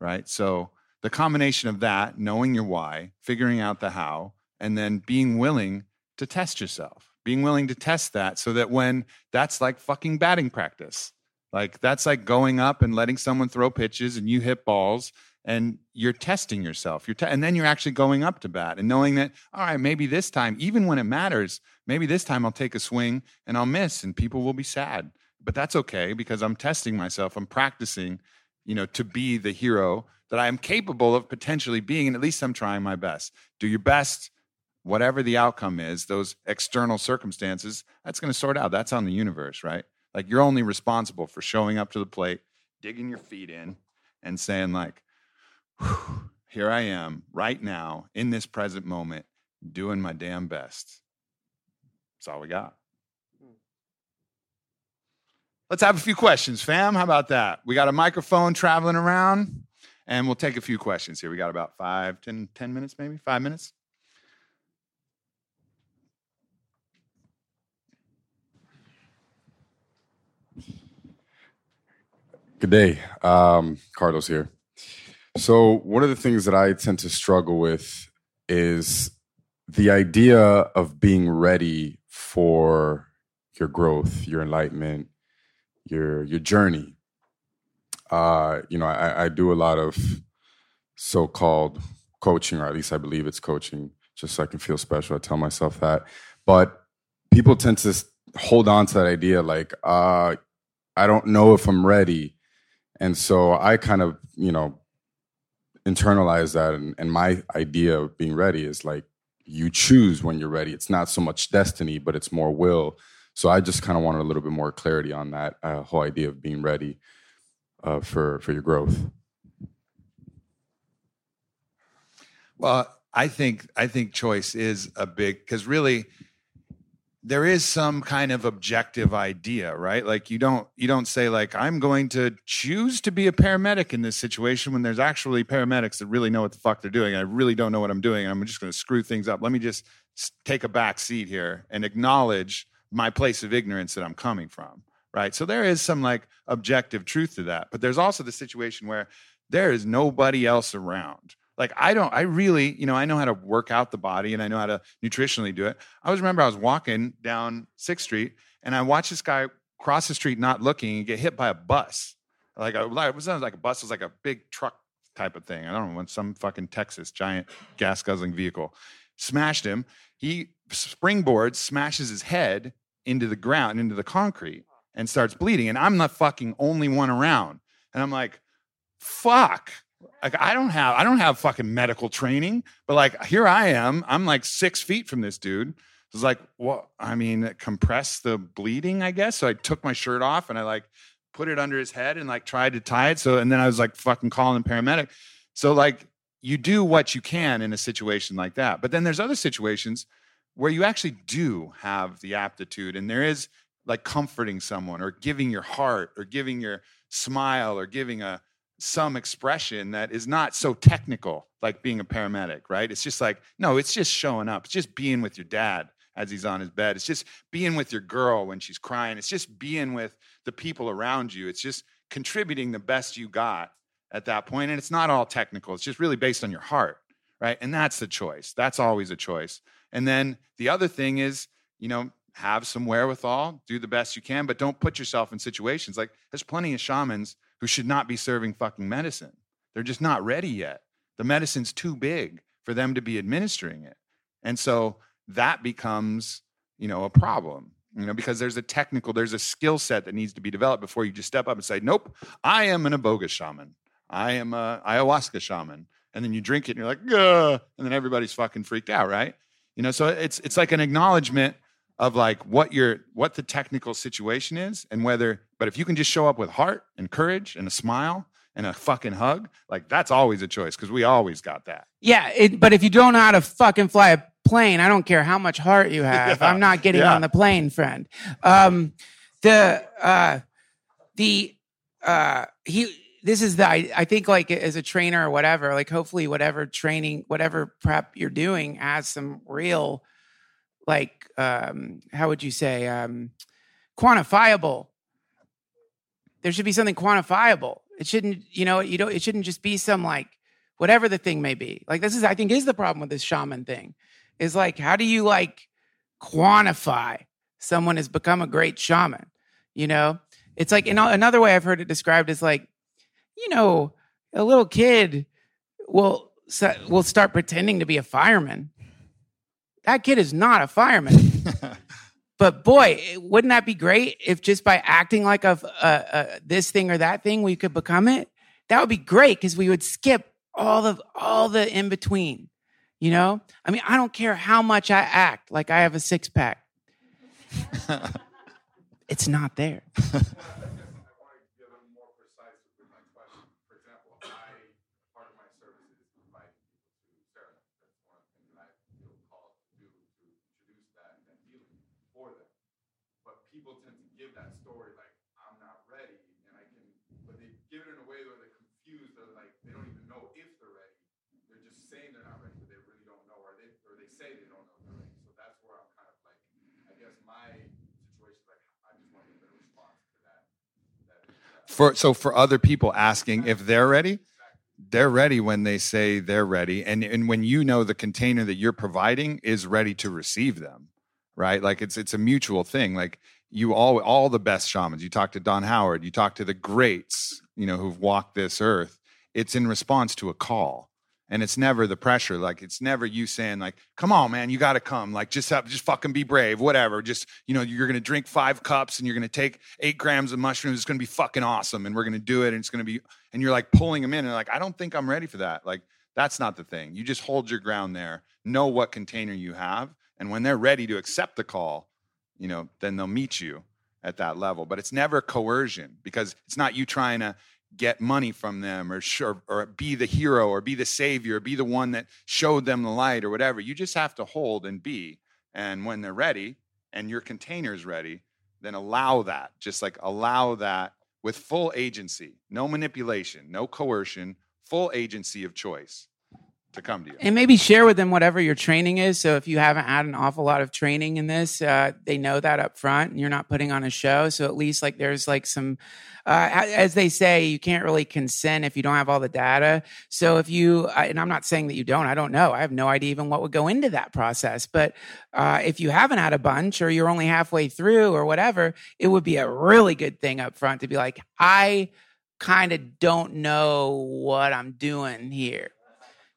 right? So the combination of that, knowing your why, figuring out the how, and then being willing to test yourself, being willing to test that so that when that's like fucking batting practice, like that's like going up and letting someone throw pitches and you hit balls and you're testing yourself. You're te- and then you're actually going up to bat and knowing that, all right, maybe this time, even when it matters, maybe this time I'll take a swing and I'll miss and people will be sad. But that's okay because I'm testing myself. I'm practicing, you know, to be the hero that I am capable of potentially being. And at least I'm trying my best. Do your best, whatever the outcome is, those external circumstances, that's going to sort out. That's on the universe, right? Like you're only responsible for showing up to the plate, digging your feet in, and saying, like, here I am right now in this present moment, doing my damn best. That's all we got. Hmm. Let's have a few questions, fam. How about that? We got a microphone traveling around. And we'll take a few questions here. We got about five, ten, ten minutes, maybe five minutes. Good day. Um, Carlos here. So, one of the things that I tend to struggle with is the idea of being ready for your growth, your enlightenment, your your journey. Uh, you know, I, I do a lot of so-called coaching, or at least I believe it's coaching, just so I can feel special. I tell myself that, but people tend to hold on to that idea, like, uh, I don't know if I'm ready, and so I kind of, you know, internalize that, and, and my idea of being ready is like you choose when you're ready. It's not so much destiny, but it's more will. So I just kind of wanted a little bit more clarity on that uh, whole idea of being ready Uh, for for your growth. Well, I think I think choice is a big because really there is some kind of objective idea, right? Like you don't you don't say like I'm going to choose to be a paramedic in this situation when there's actually paramedics that really know what the fuck they're doing. I really don't know what I'm doing. I'm just going to screw things up. Let me just take a back seat here and acknowledge my place of ignorance that I'm coming from, right? So there is some like objective truth to that. But there's also the situation where there is nobody else around. Like I don't, I really, you know, I know how to work out the body and I know how to nutritionally do it. I was remember I was walking down Sixth Street and I watched this guy cross the street not looking and get hit by a bus. Like it wasn't like a bus, it was like a big truck type of thing. I don't know, some fucking Texas giant gas guzzling vehicle smashed him. He springboards, smashes his head into the ground, into the concrete, and starts bleeding. And I'm the fucking only one around. And I'm like, fuck. Like I don't have I don't have fucking medical training, but like here I am. I'm like six feet from this dude. It's like, well, I mean, compress the bleeding, I guess. So I took my shirt off and I like put it under his head and like tried to tie it. So and then I was like fucking calling the paramedic. So like you do what you can in a situation like that. But then there's other situations where you actually do have the aptitude and there is like comforting someone or giving your heart or giving your smile or giving a some expression that is not so technical like being a paramedic right? It's just like no it's just showing up. It's just being with your dad as he's on his bed. It's just being with your girl when she's crying. It's just being with the people around you. It's just contributing the best you got at that point. And it's not all technical. It's just really based on your heart right? And that's the choice. That's always a choice. And then the other thing is you know have some wherewithal do the best you can but don't put yourself in situations like there's plenty of shamans who should not be serving fucking medicine. They're just not ready yet. The medicine's too big for them to be administering it. And so that becomes you know a problem you know because there's a technical there's a skill set that needs to be developed before you just step up and say nope i am an iboga shaman. I am a ayahuasca shaman. And then you drink it and you're like Gah! and then everybody's fucking freaked out right? You know so it's it's like an acknowledgement of like what your what the technical situation is and whether but if you can just show up with heart and courage and a smile and a fucking hug like that's always a choice because we always got that Yeah, it, but if you don't know how to fucking fly a plane, I don't care how much heart you have. Yeah, I'm not getting yeah. on the plane, friend. Um, the uh, the uh, he. This is the I, I think like as a trainer or whatever, like hopefully whatever training, whatever prep you're doing has some real, like um, how would you say, um, quantifiable. There should be something quantifiable. It shouldn't, you know, you don't. It shouldn't just be some like whatever the thing may be. Like this is, I think, is the problem with this shaman thing. Is like, how do you like quantify someone has become a great shaman? You know, it's like in another way I've heard it described as like, you know, a little kid will will start pretending to be a fireman. That kid is not a fireman. but boy, wouldn't that be great if just by acting like a, a, a this thing or that thing we could become it? That would be great because we would skip all the all the in between. You know, I mean, I don't care how much I act like I have a six pack. it's not there. But people tend to give that story like I'm not ready, and I can, but they give it in a way where they're confused. They're like they don't even for so for other people asking if they're ready they're ready when they say they're ready. And and when you know the container that you're providing is ready to receive them right? Like it's it's a mutual thing. Like you all all the best shamans. You talk to don howard. You talk to the greats you know who've walked this earth. It's in response to a call and it's never the pressure like it's never you saying like come on man you got to come like just have just fucking be brave whatever just you know you're gonna drink five cups and you're gonna take eight grams of mushrooms it's gonna be fucking awesome and we're gonna do it and it's gonna be and you're like pulling them in and like i don't think i'm ready for that like that's not the thing you just hold your ground there know what container you have and when they're ready to accept the call you know then they'll meet you at that level but it's never coercion because it's not you trying to get money from them or, or, or be the hero or be the savior or be the one that showed them the light or whatever. You just have to hold and be. And when they're ready and your container's ready, then allow that. Just like allow that with full agency, no manipulation, no coercion, full agency of choice to come to you. And maybe share with them whatever your training is. So if you haven't had an awful lot of training in this, uh, they know that up front and you're not putting on a show. So at least like there's like some, uh, as they say, you can't really consent if you don't have all the data. So if you, and I'm not saying that you don't, I don't know. I have no idea even what would go into that process. But uh, if you haven't had a bunch or you're only halfway through or whatever, it would be a really good thing up front to be like, I kind of don't know what I'm doing here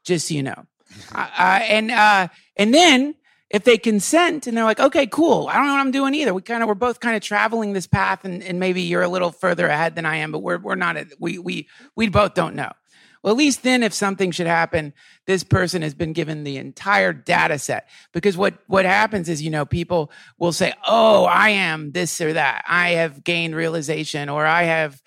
just so you know. uh, and uh, and then if they consent and they're like, okay, cool, I don't know what I'm doing either. We kind of we're both kind of traveling this path, and, and maybe you're a little further ahead than I am, but we're we're not. We we we both don't know. Well, at least then, if something should happen, this person has been given the entire data set. Because what, what happens is, you know, people will say, Oh, I am this or that. I have gained realization or I have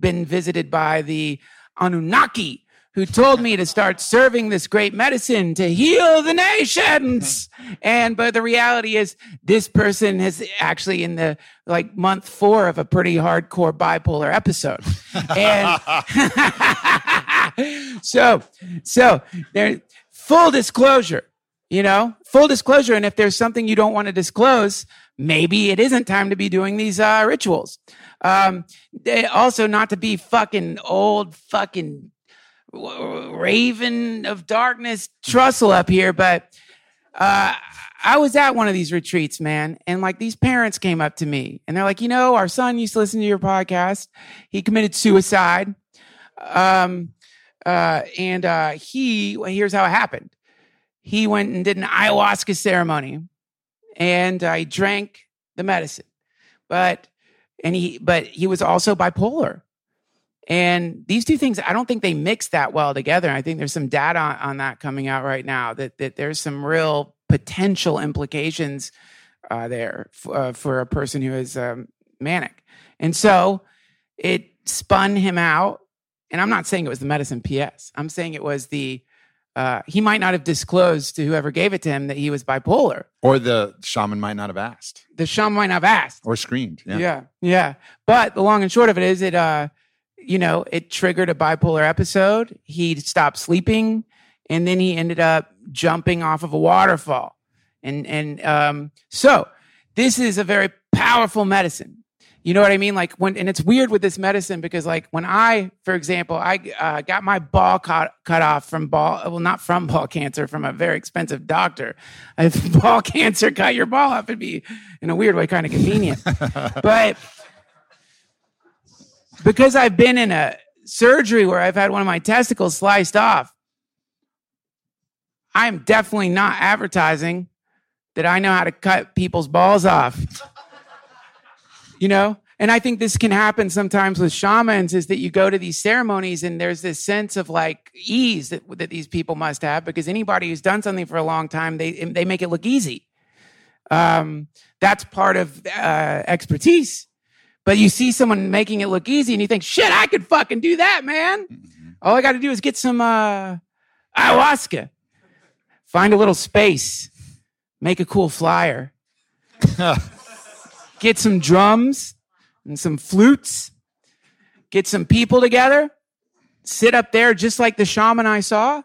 been visited by the Anunnaki who told me to start serving this great medicine to heal the nations. And, but the reality is this person is actually in the like month four of a pretty hardcore bipolar episode. And so, so there, full disclosure, you know, full disclosure. And if there's something you don't want to disclose, maybe it isn't time to be doing these uh, rituals. Um, also not to be fucking old fucking raven of darkness Trussell up here, but uh, I was at one of these retreats, man, and like these parents came up to me and they're like, you know, our son used to listen to your podcast. He committed suicide. Um, uh, and uh, he, well, here's how it happened. He went and did an ayahuasca ceremony and I drank the medicine, but, and he, but he was also bipolar. And these two things, I don't think they mix that well together. I think there's some data on, on that coming out right now that, that there's some real potential implications uh, there f- uh, for a person who is um, manic. And so it spun him out. And I'm not saying it was the medicine PS. I'm saying it was the, uh, he might not have disclosed to whoever gave it to him that he was bipolar. Or the shaman might not have asked. The shaman might not have asked. Or screamed. Yeah. Yeah. yeah. But the long and short of it is it, uh, you know, it triggered a bipolar episode. He stopped sleeping and then he ended up jumping off of a waterfall. And, and, um, so this is a very powerful medicine. You know what I mean? Like when, and it's weird with this medicine because like when I, for example, I uh, got my ball cut, cut off from ball, well, not from ball cancer, from a very expensive doctor. If ball cancer cut your ball off, it'd be in a weird way kind of convenient. but because I've been in a surgery where I've had one of my testicles sliced off, I'm definitely not advertising that I know how to cut people's balls off. you know? And I think this can happen sometimes with shamans is that you go to these ceremonies and there's this sense of like ease that, that these people must have because anybody who's done something for a long time, they, they make it look easy. Um, that's part of uh, expertise. But you see someone making it look easy and you think, shit, I could fucking do that, man. Mm-hmm. All I got to do is get some uh, ayahuasca, find a little space, make a cool flyer, get some drums and some flutes, get some people together, sit up there just like the shaman I saw,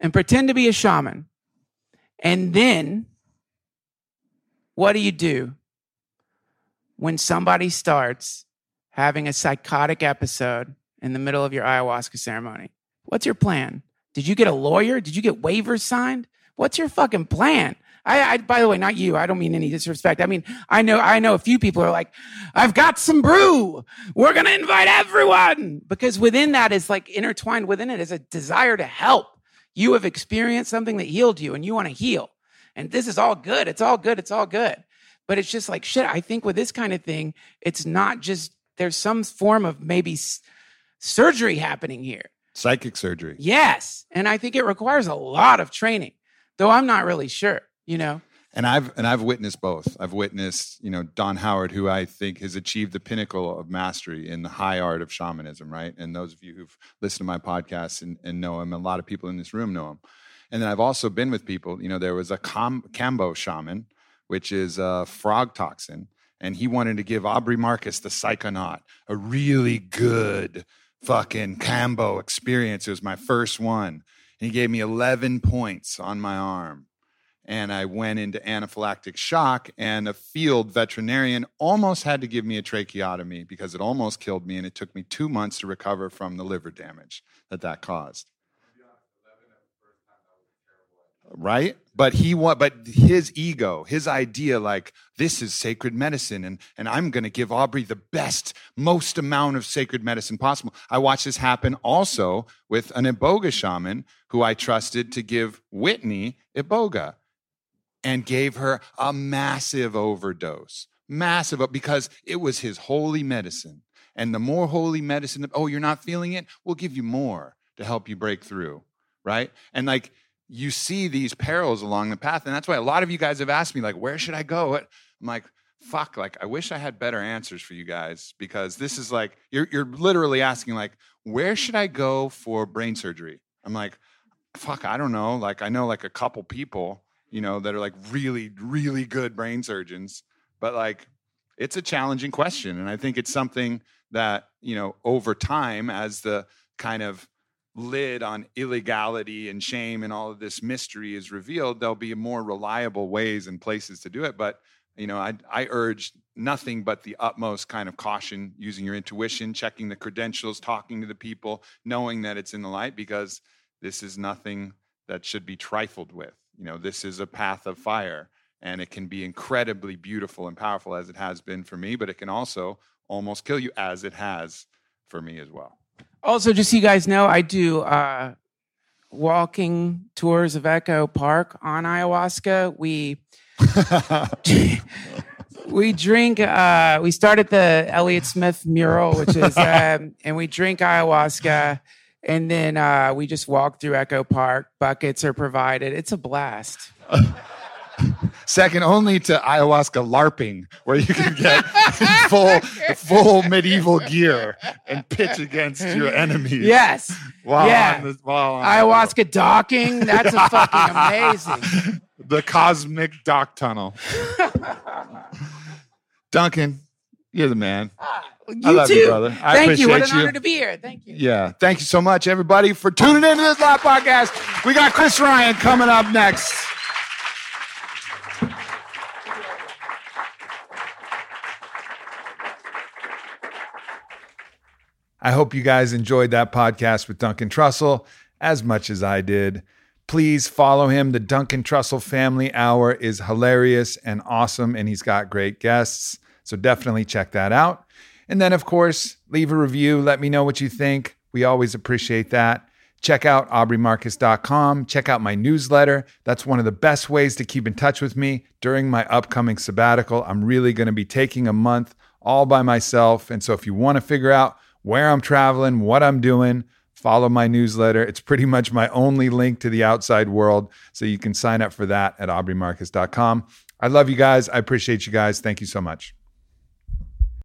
and pretend to be a shaman. And then, what do you do? When somebody starts having a psychotic episode in the middle of your ayahuasca ceremony. What's your plan? Did you get a lawyer? Did you get waivers signed? What's your fucking plan? I, I, by the way, not you. I don't mean any disrespect. I mean, I know, I know a few people are like, I've got some brew. We're going to invite everyone because within that is like intertwined within it is a desire to help. You have experienced something that healed you and you want to heal. And this is all good. It's all good. It's all good. But it's just like, shit, I think with this kind of thing, it's not just, there's some form of maybe s- surgery happening here. Psychic surgery. Yes. And I think it requires a lot of training, though I'm not really sure, you know? And I've and I've witnessed both. I've witnessed, you know, Don Howard, who I think has achieved the pinnacle of mastery in the high art of shamanism, right? And those of you who've listened to my podcast and, and know him, a lot of people in this room know him. And then I've also been with people, you know, there was a Kam- Kambo shaman, which is a frog toxin, and he wanted to give Aubrey Marcus, the psychonaut, a really good fucking Kambo experience. It was my first one. And he gave me 11 points on my arm and I went into anaphylactic shock. And a field veterinarian almost had to give me a tracheotomy because it almost killed me, and it took me two months to recover from the liver damage that that caused. Right, but he want, but his ego, his idea, like this is sacred medicine, and and I'm going to give Aubrey the best, most amount of sacred medicine possible. I watched this happen also with an iboga shaman who I trusted to give Whitney iboga and gave her a massive overdose. Massive, because it was his holy medicine. And the more holy medicine, oh, you're not feeling it? We'll give you more to help you break through, right? And like you see these perils along the path. And that's why a lot of you guys have asked me, like, where should I go? I'm like, fuck, like, I wish I had better answers for you guys because this is like, you're, you're literally asking, like, where should I go for brain surgery? I'm like, fuck, I don't know. Like, I know like a couple people you know, that are like really, really good brain surgeons. But like, it's a challenging question. And I think it's something that, you know, over time, as the kind of lid on illegality and shame and all of this mystery is revealed, there'll be more reliable ways and places to do it. But, you know, I, I urge nothing but the utmost kind of caution using your intuition, checking the credentials, talking to the people, knowing that it's in the light, because this is nothing that should be trifled with. You know, this is a path of fire, and it can be incredibly beautiful and powerful as it has been for me, but it can also almost kill you as it has for me as well. Also, just so you guys know, I do uh, walking tours of Echo Park on ayahuasca. We we drink. Uh, we start at the Elliott Smith mural, which is, um, and we drink ayahuasca, and then uh, we just walk through Echo Park. Buckets are provided. It's a blast. Second only to ayahuasca LARPing, where you can get full full medieval gear and pitch against your enemies. Yes. While yeah. on the, while on ayahuasca docking. That's a fucking amazing. the cosmic dock tunnel. Duncan, you're the man. Ah, you I love too. you, brother. I Thank you. What an appreciate you. honor to be here. Thank you. Yeah. Thank you so much, everybody, for tuning into this live podcast. We got Chris Ryan coming up next. I hope you guys enjoyed that podcast with Duncan Trussell as much as I did. Please follow him. The Duncan Trussell Family Hour is hilarious and awesome, and he's got great guests. So definitely check that out. And then, of course, leave a review. Let me know what you think. We always appreciate that. Check out aubreymarcus.com. Check out my newsletter. That's one of the best ways to keep in touch with me during my upcoming sabbatical. I'm really going to be taking a month all by myself. And so if you want to figure out where I'm traveling, what I'm doing, follow my newsletter. It's pretty much my only link to the outside world. So you can sign up for that at aubreymarcus.com. I love you guys. I appreciate you guys. Thank you so much.